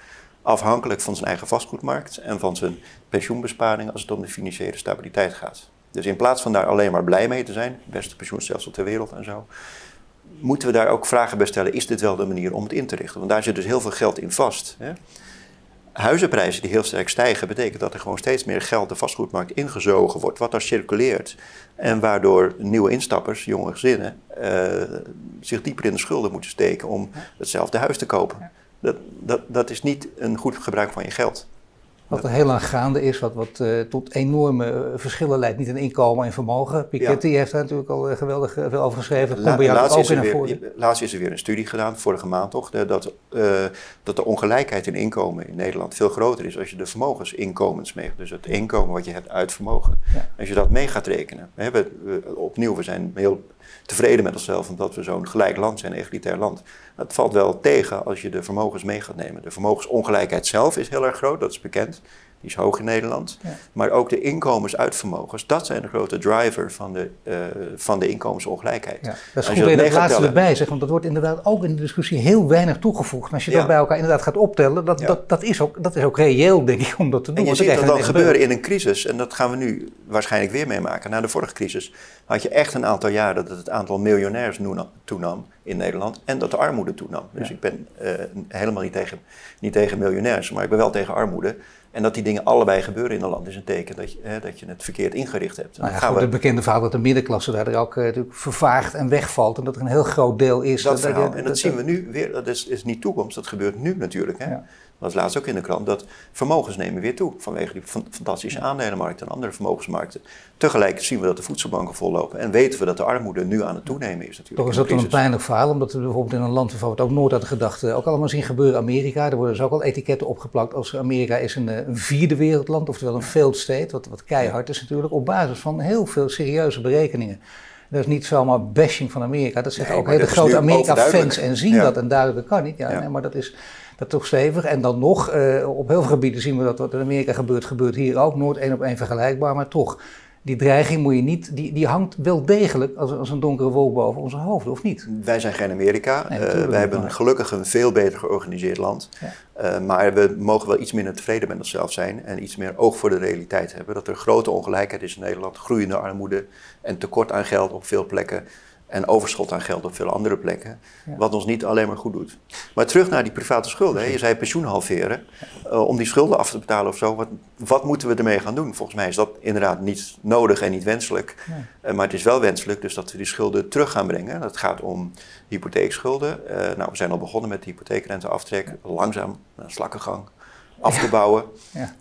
afhankelijk van zijn eigen vastgoedmarkt en van zijn pensioenbesparing als het om de financiële stabiliteit gaat. Dus in plaats van daar alleen maar blij mee te zijn, beste pensioenstelsel ter wereld en zo, moeten we daar ook vragen bij stellen: is dit wel de manier om het in te richten? Want daar zit dus heel veel geld in vast. Hè? Huizenprijzen die heel sterk stijgen, betekent dat er gewoon steeds meer geld de vastgoedmarkt ingezogen wordt, wat daar circuleert. En waardoor nieuwe instappers, jonge gezinnen, uh, zich dieper in de schulden moeten steken om hetzelfde huis te kopen. Dat, dat, dat is niet een goed gebruik van je geld. Wat er heel lang gaande is, wat, wat uh, tot enorme uh, verschillen leidt. Niet in inkomen en vermogen. Piketty heeft daar natuurlijk al uh, geweldig veel over geschreven. La, laatst, is weer, laatst is er weer een studie gedaan, vorige maand toch, dat, dat de ongelijkheid in inkomen in Nederland veel groter is als je de vermogensinkomens mee, dus het inkomen wat je hebt uit vermogen. Ja. Als je dat mee gaat rekenen. We hebben, opnieuw, we zijn heel tevreden met onszelf omdat we zo'n gelijk land zijn, een egalitair land. Dat valt wel tegen als je de vermogens mee gaat nemen. De vermogensongelijkheid zelf is heel erg groot, dat is bekend. Die is hoog in Nederland. Maar ook de inkomens uit vermogens, dat zijn de grote driver van de, uh, van de inkomensongelijkheid. Ja, dat is goed dat je dat laatste erbij zegt, want dat wordt inderdaad ook in de discussie heel weinig toegevoegd. En als je dat bij elkaar inderdaad gaat optellen, dat, dat, dat, is ook, dat is ook reëel, denk ik, om dat te doen. En je ziet dat dan gebeuren in een crisis, en dat gaan we nu waarschijnlijk weer meemaken. Na de vorige crisis had je echt een aantal jaren dat het aantal miljonairs toenam in Nederland en dat de armoede toenam. Dus ik ben uh, helemaal niet tegen, niet tegen miljonairs, maar ik ben wel tegen armoede. En dat die dingen allebei gebeuren in een land is een teken dat je, hè, dat je het verkeerd ingericht hebt. Nou ja, gaan we... Het bekende verhaal dat de middenklasse daar ook uh, natuurlijk vervaagt en wegvalt. En dat er een heel groot deel is. Dat, dat verhaal. en dat, zien we nu weer. Dat is, is niet toekomst, dat gebeurt nu natuurlijk. Hè? Ja. Dat was laatst ook in de krant, dat vermogens nemen weer toe vanwege die fantastische aandelenmarkt en andere vermogensmarkten. Tegelijk zien we dat de voedselbanken vollopen en weten we dat de armoede nu aan het toenemen is natuurlijk. Toch is dat een pijnlijk verhaal, omdat we bijvoorbeeld in een land waarvan we het ook nooit hadden gedacht, ook allemaal zien gebeuren, Amerika, er worden dus ook al etiketten opgeplakt als Amerika is een, eh, een vierde wereldland, oftewel een failed state, wat, wat keihard is natuurlijk, op basis van heel veel serieuze berekeningen. Dat is niet zomaar bashing van Amerika. Dat zeggen ook hele grote Amerika-fans en zien dat. En duidelijk kan niet. Ja, ja. Nee, maar dat is, dat toch stevig. En dan nog, uh, op heel veel gebieden zien we dat wat in Amerika gebeurt, gebeurt hier ook. Nooit één op één vergelijkbaar, maar toch. Die dreiging moet je niet, die, die hangt wel degelijk als, als een donkere wolk boven onze hoofden, of niet? Wij zijn geen Amerika. Nee, uh, wij hebben gelukkig een veel beter georganiseerd land. Ja. Uh, maar we mogen wel iets minder tevreden met onszelf zijn en iets meer oog voor de realiteit hebben. Dat er grote ongelijkheid is in Nederland, groeiende armoede en tekort aan geld op veel plekken en overschot aan geld op veel andere plekken, wat ons niet alleen maar goed doet. Maar terug naar die private schulden. Hè. Je zei pensioen halveren. Uh, om die schulden af te betalen of zo, wat, wat, moeten we ermee gaan doen? Volgens mij is dat inderdaad niet nodig en niet wenselijk. Uh, maar het is wel wenselijk dus dat we die schulden terug gaan brengen. Dat gaat om hypotheekschulden. Uh, nou, we zijn al begonnen met de hypotheekrenteaftrek. Langzaam, een slakkengang af te bouwen.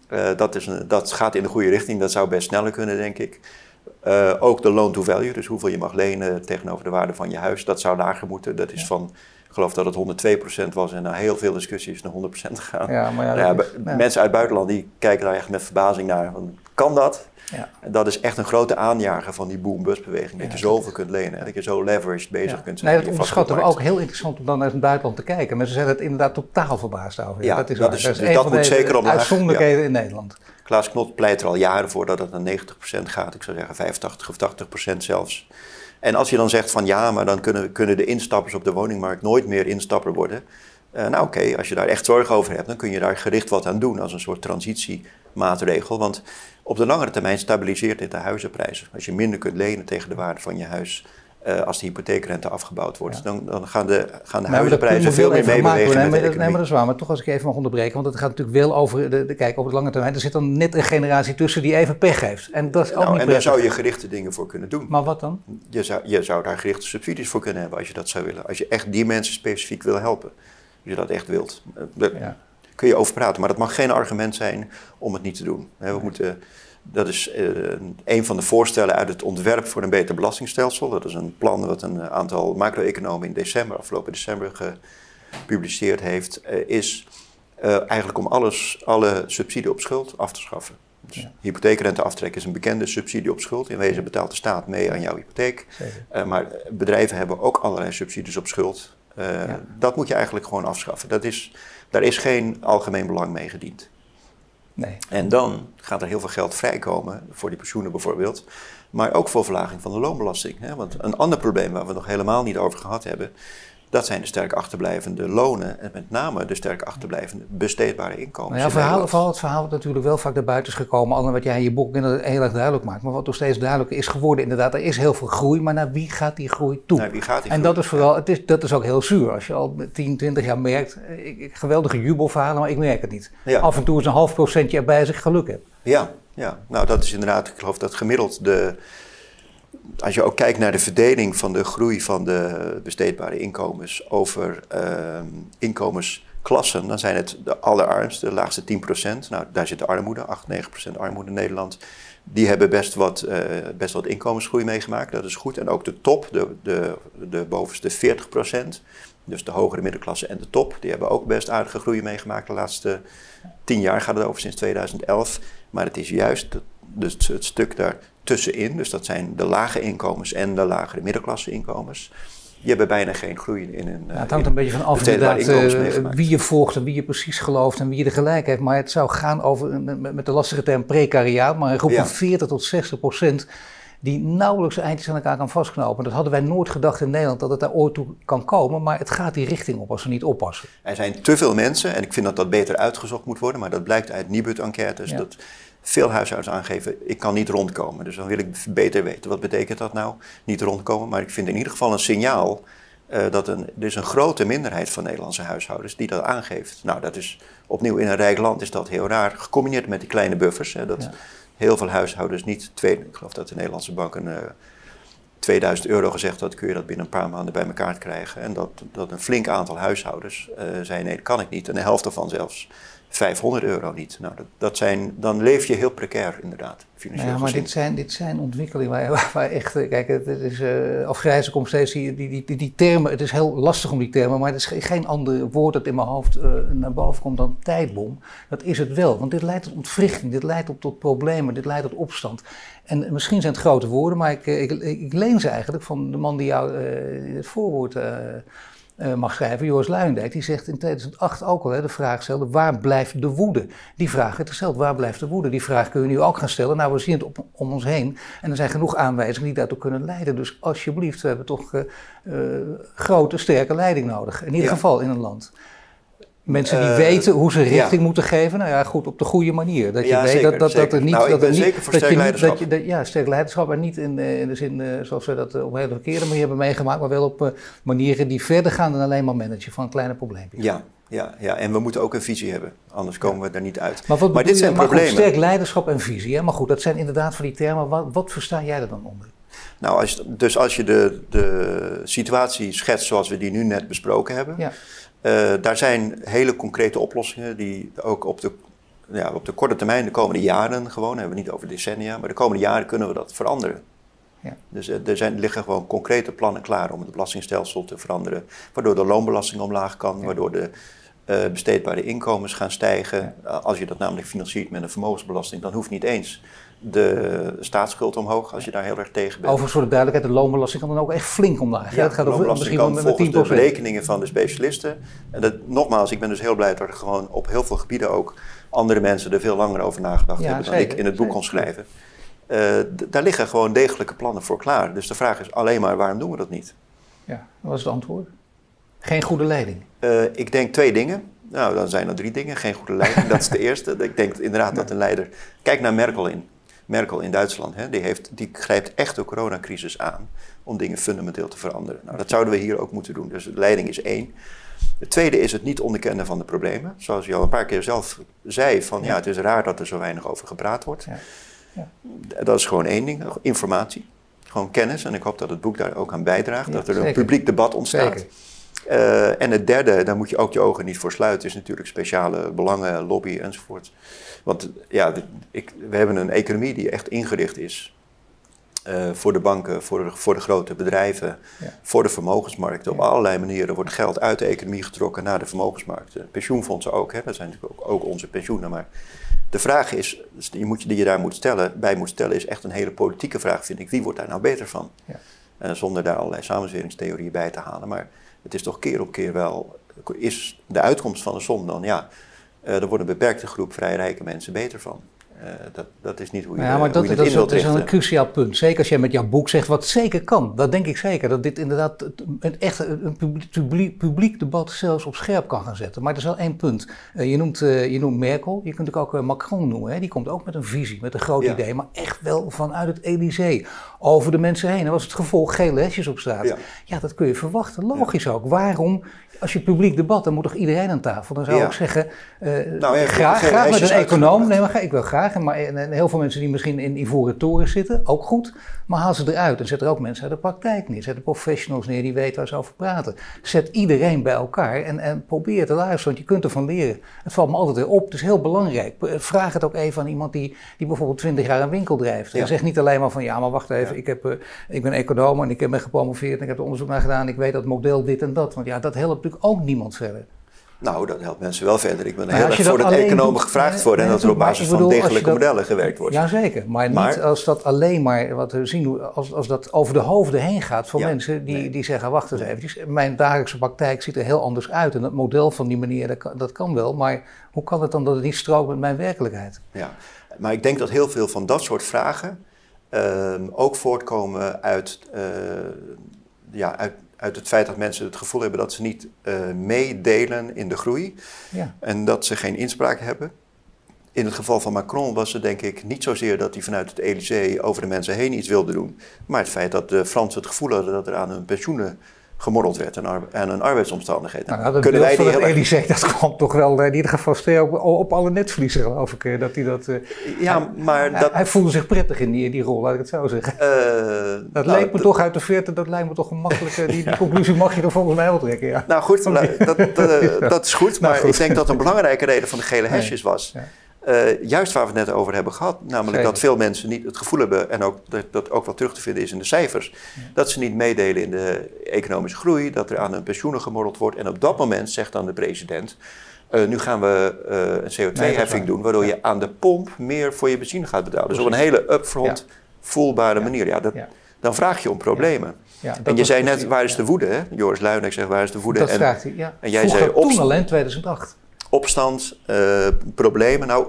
Ja. dat, is een, dat gaat in de goede richting. Dat zou best sneller kunnen, denk ik. Uh, ook de loan to value, dus hoeveel je mag lenen tegenover de waarde van je huis, dat zou lager moeten. Dat is van, ik geloof dat het 102% was en na heel veel discussies naar 100% gegaan. Ja, maar ja, nou ja, Mensen uit het buitenland die kijken daar echt met verbazing naar. Van, kan dat? Ja. Dat is echt een grote aanjager van die boom-bust beweging. Dat je zoveel kunt lenen en dat je zo leveraged bezig kunt zijn. Nee, dat onderschatten we ook heel interessant om dan naar het buitenland te kijken. Maar ze zijn het inderdaad totaal verbaasd over. Ja, dat is, dat is, dat is dus dat moet zeker omlaag. Uitzonderlijkheden in Nederland. Klaas Knot pleit er al jaren voor dat het naar 90% gaat. Ik zou zeggen 85 of 80% zelfs. En als je dan zegt van ja, maar dan kunnen, kunnen de instappers op de woningmarkt nooit meer instapper worden. Uh, nou oké, als je daar echt zorgen over hebt, dan kun je daar gericht wat aan doen als een soort transitiemaatregel. Want op de langere termijn stabiliseert dit de huizenprijzen. Als je minder kunt lenen tegen de waarde van je huis, uh, als de hypotheekrente afgebouwd wordt. Dan, dan, gaan de, gaan de huizenprijzen veel meer meebewegen nee, nee, maar dat is waar. Maar toch als ik even mag onderbreken, want het gaat natuurlijk wel over de, de kijk op de lange termijn. Er zit dan net een generatie tussen die even pech heeft. En dat is ook nou, niet En daar zou je gerichte dingen voor kunnen doen. Maar wat dan? Je zou, je zou daar gerichte subsidies voor kunnen hebben als je dat zou willen. Als je echt die mensen specifiek wil helpen. Als je dat echt wilt. Daar ja. kun je over praten. Maar dat mag geen argument zijn om het niet te doen. We moeten dat is uh, een van de voorstellen uit het ontwerp voor een beter belastingstelsel. Dat is een plan wat een aantal macro-economen in december, afgelopen december gepubliceerd heeft. Uh, is eigenlijk om alles, alle subsidie op schuld af te schaffen. Dus hypotheekrenteaftrek is een bekende subsidie op schuld. In wezen betaalt de staat mee aan jouw hypotheek. Uh, maar bedrijven hebben ook allerlei subsidies op schuld. Uh, Dat moet je eigenlijk gewoon afschaffen. Dat is, daar is geen algemeen belang mee gediend. Nee. En dan gaat er heel veel geld vrijkomen, voor die pensioenen bijvoorbeeld, maar ook voor verlaging van de loonbelasting. Hè? Want een ander probleem waar we nog helemaal niet over gehad hebben, dat zijn de sterk achterblijvende lonen en met name de sterk achterblijvende besteedbare inkomens. Nou ja, verhaal, vooral het verhaal wat natuurlijk wel vaak naar buiten is gekomen, wat jij in je boek heel erg duidelijk maakt, maar wat nog steeds duidelijker is geworden, inderdaad, er is heel veel groei, maar naar wie gaat die groei toe? Naar wie gaat die en dat is vooral, het is, dat is ook heel zuur. Als je al 10, 20 jaar merkt, ik, geweldige jubelverhalen, maar ik merk het niet. Af en toe is een half procentje erbij als ik geluk heb. Ja, ja, nou dat is inderdaad, ik geloof dat gemiddeld de als je ook kijkt naar de verdeling van de groei van de besteedbare inkomens over uh, inkomensklassen, dan zijn het de allerarmste, de laagste 10%. Nou, daar zit de armoede, 8, 9% armoede in Nederland. Die hebben best wat, uh, best wat inkomensgroei meegemaakt, dat is goed. En ook de top, de, de, de bovenste 40%, dus de hogere middenklasse en de top, die hebben ook best aardige groei meegemaakt de laatste 10 jaar, gaat het over sinds 2011. Maar het is juist het, het stuk daar tussenin, dus dat zijn de lage inkomens en de lagere middenklasse inkomens, die hebben bijna geen groei in hun. Ja, het hangt een beetje van af inderdaad, uh, wie je volgt en wie je precies gelooft en wie je er gelijk heeft. Maar het zou gaan over, met, met de lastige term precariaat, maar een groep van 40 tot 60 procent die nauwelijks eindjes aan elkaar kan vastknopen. Dat hadden wij nooit gedacht in Nederland dat het daar ooit toe kan komen, maar het gaat die richting op als we niet oppassen. Er zijn te veel mensen en ik vind dat dat beter uitgezocht moet worden, maar dat blijkt uit Nibud-enquêtes. Dat veel huishoudens aangeven, ik kan niet rondkomen. Dus dan wil ik beter weten, wat betekent dat nou, niet rondkomen? Maar ik vind in ieder geval een signaal uh, dat een, er is een grote minderheid van Nederlandse huishoudens die dat aangeeft. Nou, dat is opnieuw in een rijk land is dat heel raar, gecombineerd met die kleine buffers. Hè, dat heel veel huishoudens niet, twee, ik geloof dat de Nederlandse bank een... Uh, 2000 euro gezegd dat kun je dat binnen een paar maanden bij elkaar krijgen. En dat, dat een flink aantal huishoudens uh, zei nee, dat kan ik niet. En de helft ervan zelfs 500 euro niet. Nou, dat, dat zijn, dan leef je heel precair inderdaad, financieel Ja, maar dit zijn, dit zijn ontwikkelingen waar, waar echt, eh, kijk, het, is, uh, afgrijzen komt steeds die, die, die, die, termen, het is heel lastig om die termen, maar het is geen ander woord dat in mijn hoofd uh, naar boven komt dan tijdbom. Dat is het wel, want dit leidt tot ontwrichting, dit leidt tot, tot problemen, dit leidt tot opstand. En misschien zijn het grote woorden, maar ik, ik, ik, leen ze eigenlijk van de man die jou het voorwoord uh, mag schrijven, Joris Luijendijk, die zegt in 2008 ook al hè, de vraag stelde, waar blijft de woede? Die vraag werd gesteld, waar blijft de woede? Die vraag kun je nu ook gaan stellen. Nou, we zien het op, om ons heen en er zijn genoeg aanwijzingen die daartoe kunnen leiden. Dus alsjeblieft, we hebben toch uh, grote, sterke leiding nodig. In ieder geval in een land. Mensen die uh, weten hoe ze richting moeten geven, nou ja, goed, op de goede manier. Dat je ja, weet zeker, dat, dat, dat er niet. Nou, dat er niet, zeker voor sterk je leiderschap. Niet, dat je, ja, sterk leiderschap, maar niet in, in de zin uh, zoals we dat op een hele verkeerde manier hebben meegemaakt, maar wel op uh, manieren die verder gaan dan alleen maar managen van kleine probleempjes. Ja, ja, ja, en we moeten ook een visie hebben, anders komen we er niet uit. Maar, wat maar dit zijn maar problemen. Goed, sterk leiderschap en visie, hè? maar goed, dat zijn inderdaad van die termen. Wat, wat versta jij er dan onder? Nou, als, dus als je de, de situatie schetst zoals we die nu net besproken hebben, ja. Uh, daar zijn hele concrete oplossingen die ook op de, ja, op de korte termijn, de komende jaren gewoon, hebben we niet over decennia, maar de komende jaren kunnen we dat veranderen. Ja. Dus uh, er zijn, liggen gewoon concrete plannen klaar om het belastingstelsel te veranderen, waardoor de loonbelasting omlaag kan, ja. waardoor de uh, besteedbare inkomens gaan stijgen. Ja. als je dat namelijk financiert met een vermogensbelasting, dan hoeft niet eens de staatsschuld omhoog als je daar heel erg tegen bent. Overigens voor de duidelijkheid, de loonbelasting kan dan ook echt flink omlaag. Ja, het gaat over misschien kan volgens de berekeningen van de specialisten. En dat, nogmaals, ik ben dus heel blij dat er gewoon op heel veel gebieden ook andere mensen er veel langer over nagedacht ja, hebben dan zeker, ik in het boek zeker. kon schrijven. Uh, daar liggen gewoon degelijke plannen voor klaar. Dus de vraag is alleen maar, waarom doen we dat niet? Ja, wat is het antwoord? Geen goede leiding? Uh, ik denk twee dingen. Nou, dan zijn er drie dingen. Geen goede leiding, dat is de eerste. Ik denk inderdaad dat een leider... Kijk naar Merkel in. Merkel in Duitsland, hè, die, heeft, die grijpt echt de coronacrisis aan om dingen fundamenteel te veranderen. Nou, dat zouden we hier ook moeten doen. Dus leiding is één. Het tweede is het niet onderkennen van de problemen. Zoals je al een paar keer zelf zei, van ja, het is raar dat er zo weinig over gepraat wordt. Ja. Ja. Dat is gewoon één ding, informatie. Gewoon kennis. En ik hoop dat het boek daar ook aan bijdraagt. dat er een publiek debat ontstaat. Uh, en het derde, daar moet je ook je ogen niet voor sluiten, is natuurlijk speciale belangen, lobby enzovoort. Want ja, ik, we hebben een economie die echt ingericht is uh, voor de banken, voor de, voor de grote bedrijven, ja. voor de vermogensmarkten. Op allerlei manieren wordt geld uit de economie getrokken naar de vermogensmarkten. Pensioenfondsen ook, hè? dat zijn natuurlijk ook, ook onze pensioenen. Maar De vraag is, die, moet, die je daar moet stellen, bij moet stellen, is echt een hele politieke vraag, vind ik. Wie wordt daar nou beter van? Ja. Uh, zonder daar allerlei samenzweringstheorieën bij te halen. Maar het is toch keer op keer wel, is de uitkomst van de som dan, ja, uh, er wordt een beperkte groep vrij rijke mensen beter van. Uh, dat, dat is niet hoe je, ja, maar dat, dat, is, dat is een cruciaal punt. Zeker als jij met jouw boek zegt wat zeker kan. Dat denk ik zeker. Dat dit inderdaad een, echt een publiek, publiek, debat zelfs op scherp kan gaan zetten. Maar er is wel één punt. Uh, je, noemt, uh, je noemt Merkel. Je kunt ook Macron noemen. Hè? Die komt ook met een visie, met een groot idee. Maar echt wel vanuit het Elysée. Over de mensen heen. Dat was het gevolg gele hesjes op straat. Ja, ja dat kun je verwachten. Logisch ook. Waarom als je publiek debat, dan moet toch iedereen aan tafel? Dan zou ik zeggen, uh, nou, ja, graag, graag met een econoom. Nee, maar ik wil graag. Maar, en, heel veel mensen die misschien in ivoren toren zitten, ook goed. Maar haal ze eruit en zet er ook mensen uit de praktijk neer. Zet de professionals neer die weten waar ze over praten. Zet iedereen bij elkaar en, en probeer te luisteren, want je kunt ervan leren. Het valt me altijd weer op, het is heel belangrijk. Vraag het ook even aan iemand die, die bijvoorbeeld 20 jaar een winkel drijft. En zeg niet alleen maar van, ja, maar wacht even, ik, heb, uh, ik ben econoom en ik ben gepromoveerd en ik heb er onderzoek naar gedaan. Ik weet dat model dit en dat. Want ja, dat helpt natuurlijk ook niemand verder. Nou, dat helpt mensen wel verder. Ik ben heel erg voor dat economen gevraagd worden en dat er op basis van degelijke modellen gewerkt wordt. Jazeker, maar, maar niet als dat alleen maar, wat we zien, als, als dat over de hoofden heen gaat van mensen die, die zeggen, wacht eens even, mijn dagelijkse praktijk ziet er heel anders uit en het model van die manier, dat kan, dat kan wel, maar hoe kan het dan dat het niet strookt met mijn werkelijkheid? Ja, maar ik denk dat heel veel van dat soort vragen uh, ook voortkomen uit, uh, ja, uit uit het feit dat mensen het gevoel hebben dat ze niet uh, meedelen in de groei ja. en dat ze geen inspraak hebben. In het geval van Macron was het denk ik niet zozeer dat hij vanuit het Elysée over de mensen heen iets wilde doen, maar het feit dat de Fransen het gevoel hadden dat er aan hun pensioenen gemorreld werd en, en een arbeidsomstandigheden. Nou, dat Kunnen wij die heel dat kwam toch wel in ieder geval op, op alle netvliezen geloof ik. Eh, dat hij dat, uh, ja, maar hij, dat, hij voelde zich prettig in die, die rol, laat ik het zo zeggen. Uh, dat nou, leek me toch uit de veertig, dat lijkt me toch een makkelijke, die, die conclusie mag je er volgens mij wel trekken. Ja. Nou goed, dat, dat, is goed, maar nou, ik denk dat een belangrijke reden van de gele hesjes was... Ja uh, juist waar we het net over hebben gehad, namelijk dat veel mensen niet het gevoel hebben, en ook dat, dat ook wel terug te vinden is in de cijfers, dat ze niet meedelen in de economische groei, dat er aan hun pensioenen gemorreld wordt. En op dat moment zegt dan de president, uh, nu gaan we uh, een CO2-heffing doen, waardoor je aan de pomp meer voor je benzine gaat betalen. Dus op een hele upfront, voelbare manier. Ja, dat, Dan vraag je om problemen. en je zei net, waar is de woede? Hè? Joris Luijendijk zegt, waar is de woede? Dat en, vraagt hij, ja. En jij zei, op, toen alleen 2008 opstand, uh, problemen. Nou,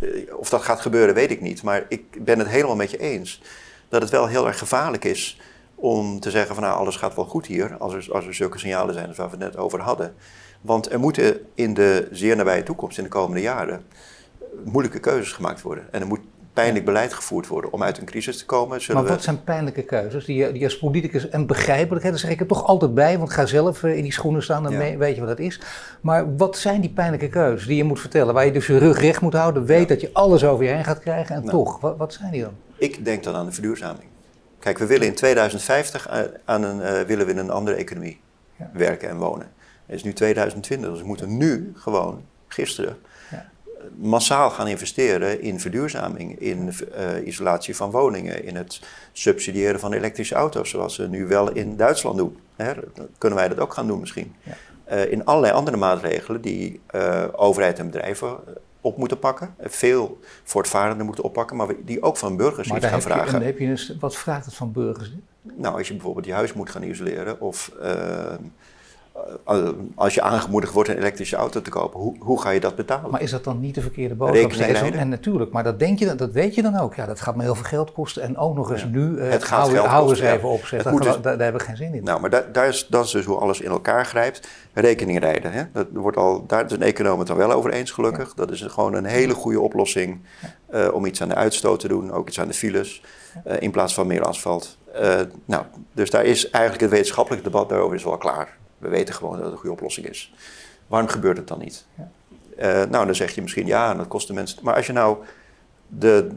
eh, of dat gaat gebeuren, weet ik niet. Maar ik ben het helemaal met je eens dat het wel heel erg gevaarlijk is om te zeggen van nou, alles gaat wel goed hier, als er, als er zulke signalen zijn als waar we het net over hadden. Want er moeten in de zeer nabije toekomst, in de komende jaren, moeilijke keuzes gemaakt worden. En er moet pijnlijk beleid gevoerd worden om uit een crisis te komen. maar wat zijn pijnlijke keuzes die, die als politicus en begrijpelijk, daar zeg ik er toch altijd bij, want ga zelf eh, in die schoenen staan, dan weet je wat dat is. Maar wat zijn die pijnlijke keuzes die je moet vertellen, waar je dus je rug recht moet houden, weet dat je alles over je heen gaat krijgen en nou. toch, wat, wat, zijn die dan? Ik denk dan aan de verduurzaming. Kijk, we willen in 2050 aan een, uh, willen we in een andere economie werken en wonen. Het is nu 2020, dus we moeten nu gewoon, gisteren, massaal gaan investeren in verduurzaming, in uh, isolatie van woningen, in het subsidiëren van elektrische auto's, zoals ze nu wel in Duitsland doen. Hè? Kunnen wij dat ook gaan doen misschien? Ja. Uh, in allerlei andere maatregelen die uh, overheid en bedrijven op moeten pakken. Veel voortvarenden moeten oppakken, maar die ook van burgers maar iets gaan vragen. Je, heb je dus, wat vraagt het van burgers? Nou, als je bijvoorbeeld je huis moet gaan isoleren of eh, als je aangemoedigd wordt een elektrische auto te kopen, hoe, hoe ga je dat betalen? Maar is dat dan niet de verkeerde boodschap? En natuurlijk, maar dat, denk je, dat weet je dan ook. Ja, dat gaat me heel veel geld kosten. En ook nog eens nu, uh, het gaat hou, hou eens even op. Zeg. Dat, dus, daar, heb ik geen zin in. Nou, maar daar, daar is, dat is dus hoe alles in elkaar grijpt. Rekeningrijden, hè? Dat wordt al, daar is een econoom het dan wel over eens, gelukkig. Dat is gewoon een hele goede oplossing uh, om iets aan de uitstoot te doen, ook iets aan de files, in plaats van meer asfalt. nou, dus daar is eigenlijk het wetenschappelijke debat daarover is wel klaar. We weten gewoon dat het een goede oplossing is. Waarom gebeurt het dan niet? Ja. Uh, nou, dan zeg je misschien ja, dat kost de mensen. Maar als je nou de.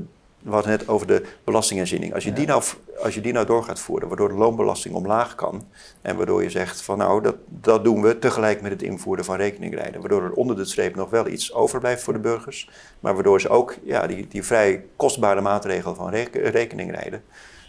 We hadden net over de belastingherziening. Als je, die nou, als je die nou door gaat voeren, waardoor de loonbelasting omlaag kan. En waardoor je zegt van nou, dat, dat doen we tegelijk met het invoeren van rekeningrijden. Waardoor er onder de streep nog wel iets overblijft voor de burgers. Maar waardoor ze ook ja, die, die vrij kostbare maatregel van rekeningrijden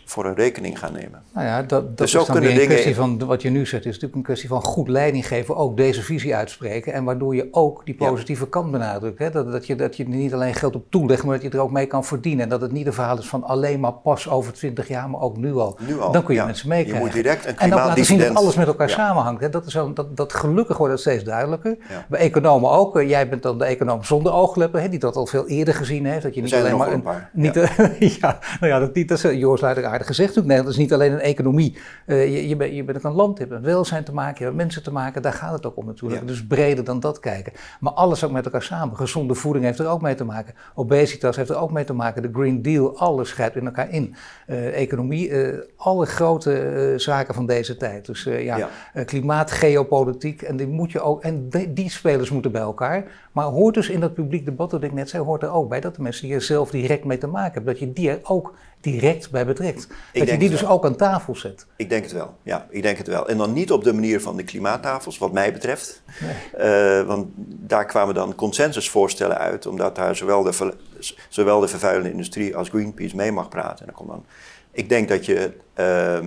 voor een rekening gaan nemen. Nou ja, dat, dat dus is dan weer een kwestie van, wat je nu zegt, is natuurlijk een kwestie van goed leiding geven, ook deze visie uitspreken en waardoor je ook die positieve kant benadrukt. Hè? Dat, dat, je, dat je er niet alleen geld op toelegt, maar dat je er ook mee kan verdienen. En dat het niet een verhaal is van alleen maar pas over 20 jaar, maar ook nu al. Nu al dan kun je mensen meekrijgen. Je moet direct een En dan laten zien dat alles met elkaar samenhangt. Hè? Dat, is dat, dat gelukkig wordt dat steeds duidelijker. Bij economen ook. Eh, jij bent dan de econoom zonder oogkleppen, hè, die dat al veel eerder gezien heeft. Dat je niet alleen maar. Een, paar. Niet, ja. nou ja, dat, niet, dat is Joris aardig gezegd. Nee, dat is niet alleen een economie. Uh, je, je, bent, je bent ook een land, je hebt met welzijn te maken, je hebt mensen te maken. Daar gaat het ook om natuurlijk. Dus breder dan dat kijken. Maar alles ook met elkaar samen. Gezonde voeding heeft er ook mee te maken. Obesitas heeft er ook mee te maken. De Green Deal, alles grijpt in elkaar in. Uh, economie, uh, alle grote zaken van deze tijd. Dus ja, ja. klimaat, geopolitiek. En die moet je ook. En die spelers moeten bij elkaar. Maar hoort dus in dat publiek debat, dat ik net zei, hoort er ook bij dat de mensen die er zelf direct mee te maken hebben, dat je die er ook direct bij betrekt. dat je die dus ook aan tafel zet. Ik denk het wel, ja, ik denk het wel. En dan niet op de manier van de klimaattafels, wat mij betreft. Nee. Uh, want daar kwamen dan consensusvoorstellen uit, omdat daar zowel de, zowel de vervuilende industrie als Greenpeace mee mag praten. En dan komt dan, ik denk dat je... Uh,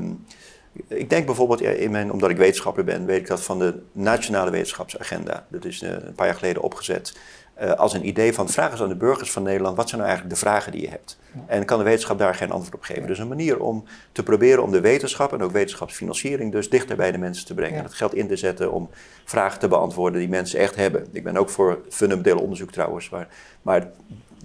ik denk bijvoorbeeld, in mijn, omdat ik wetenschapper ben, weet ik dat van de Nationale Wetenschapsagenda. Dat is eh, een paar jaar geleden opgezet. Uh, als een idee van vraag eens aan de burgers van Nederland, wat zijn nou eigenlijk de vragen die je hebt? En kan de wetenschap daar geen antwoord op geven? Dus een manier om te proberen om de wetenschap en ook wetenschapsfinanciering dus dichter bij de mensen te brengen. Ja. Dat geld in te zetten om vragen te beantwoorden die mensen echt hebben. Ik ben ook voor fundamenteel onderzoek trouwens, maar, maar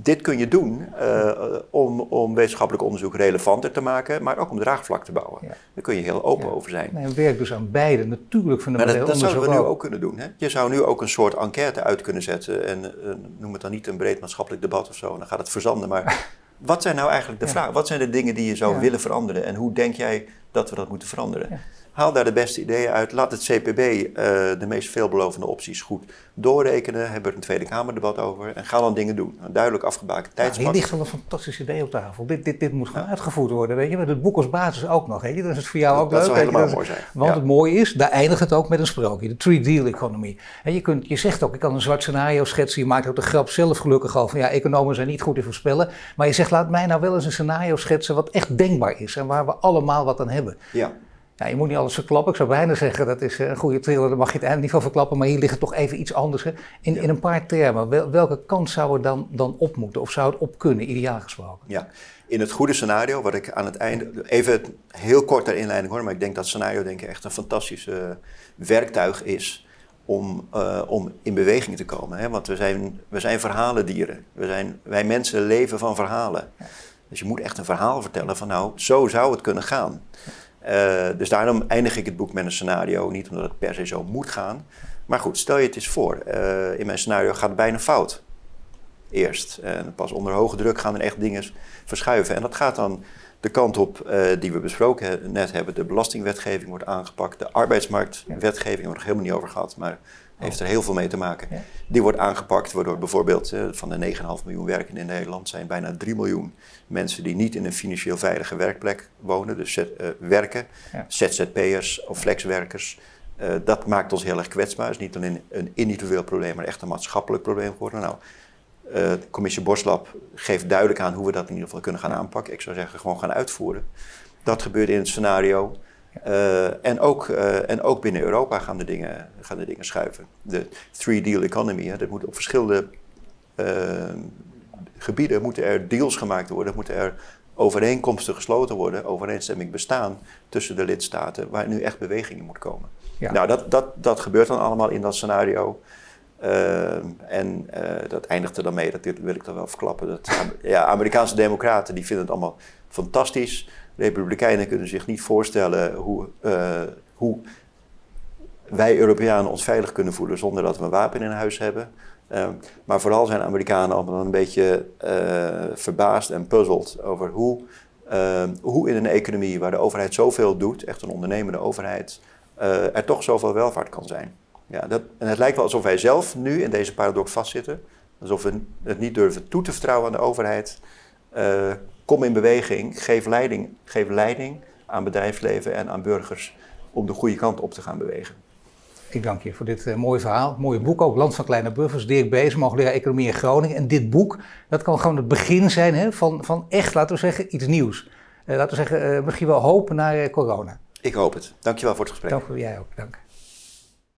dit kun je doen uh, om, om wetenschappelijk onderzoek relevanter te maken, maar ook om draagvlak te bouwen. Ja. Daar kun je heel open over zijn. Nee, werk dus aan beide, natuurlijk van de maar dat, dat zouden we nu ook kunnen doen. Hè? Je zou nu ook een soort enquête uit kunnen zetten en uh, noem het dan niet een breed maatschappelijk debat of zo, dan gaat het verzanden. Maar wat zijn nou eigenlijk de vragen? Wat zijn de dingen die je zou willen veranderen en hoe denk jij dat we dat moeten veranderen? Haal daar de beste ideeën uit. Laat het CPB uh, eh, de meest veelbelovende opties goed doorrekenen. Hebben er een Tweede Kamerdebat over. En ga dan dingen doen. Een duidelijk afgebakend tijdspak. Ja, hier ligt al een fantastisch idee op tafel. Dit, dit, dit moet gewoon uitgevoerd worden. Weet je? Met het boek als basis ook nog. Weet je? Dat is het voor jou ook dat leuk. Dat zou helemaal mooi zijn. Want het mooie is, daar eindigt het ook met een sprookje. De three-deal economy. En je, kunt, je zegt ook, ik kan een zwart scenario schetsen. Je maakt ook de grap zelf gelukkig al van ja, economen zijn niet goed in voorspellen. Maar je zegt, laat mij nou wel eens een scenario schetsen wat echt denkbaar is. En waar we allemaal wat aan hebben. Ja. Ja, je moet niet alles verklappen. Ik zou bijna zeggen dat is een goede thriller, daar mag je het eigenlijk niet van verklappen. Maar hier ligt het toch even iets anders. Hè? In, in een paar termen, welke kant zou er dan, dan op moeten? Of zou het op kunnen, ideaal gesproken? Ja, in het goede scenario, wat ik aan het einde. Even heel kort ter inleiding hoor, maar ik denk dat scenario denk ik echt een fantastisch werktuig is. Om, uh, om in beweging te komen. Hè? Want we zijn, we zijn verhalendieren. We zijn, wij mensen leven van verhalen. Dus je moet echt een verhaal vertellen van nou, zo zou het kunnen gaan. Uh, dus daarom eindig ik het boek met een scenario. Niet omdat het per se zo moet gaan. Maar goed, stel je het eens voor. Uh, in mijn scenario gaat het bijna fout. Eerst. En pas onder hoge druk gaan er echt dingen verschuiven. En dat gaat dan de kant op uh, die we besproken net hebben. De belastingwetgeving wordt aangepakt. De arbeidsmarktwetgeving, hebben we nog helemaal niet over gehad. Maar heeft er heel veel mee te maken. Die wordt aangepakt, waardoor bijvoorbeeld uh, van de 9,5 miljoen werkenden in Nederland zijn bijna 3 miljoen mensen die niet in een financieel veilige werkplek wonen, dus uh, werken, ja. ZZP'ers of flexwerkers. Uh, dat maakt ons heel erg kwetsbaar. Het is niet alleen een individueel probleem, maar echt een maatschappelijk probleem geworden. Nou, de commissie Boslab geeft duidelijk aan hoe we dat in ieder geval kunnen gaan aanpakken. Ik zou zeggen, gewoon gaan uitvoeren. Dat gebeurt in het scenario uh, en, ook, uh, en ook binnen Europa gaan de dingen, gaan de dingen schuiven. De three-deal economy, hè, dat moet op verschillende uh, gebieden moeten er deals gemaakt worden, moeten er overeenkomsten gesloten worden, overeenstemming bestaan tussen de lidstaten, waar nu echt beweging in moet komen. Ja. Nou, dat, dat, dat gebeurt dan allemaal in dat scenario. en dat eindigt er dan mee, dat wil ik dan wel verklappen. Dat, ja, Amerikaanse democraten die vinden het allemaal fantastisch. Republikeinen kunnen zich niet voorstellen hoe, uh, hoe wij Europeanen ons veilig kunnen voelen zonder dat we een wapen in huis hebben. Uh, maar vooral zijn Amerikanen allemaal een beetje uh, verbaasd en puzzeld over hoe, hoe in een economie waar de overheid zoveel doet, echt een ondernemende overheid, er toch zoveel welvaart kan zijn. Ja, dat, en het lijkt wel alsof wij zelf nu in deze paradox vastzitten. Alsof we het niet durven toe te vertrouwen aan de overheid kom in beweging, geef leiding, geef leiding aan bedrijfsleven en aan burgers om de goede kant op te gaan bewegen. Ik dank je voor dit uh, mooie verhaal. Mooie boek ook, Land van Kleine Buffers, Dirk Bees, hoogleraar Economie in Groningen. En dit boek, dat kan gewoon het begin zijn hè, van, van echt, laten we zeggen, iets nieuws. laten we zeggen, misschien wel hoop naar corona. Ik hoop het. Dankjewel voor het gesprek. Dank voor jij ook. Dank.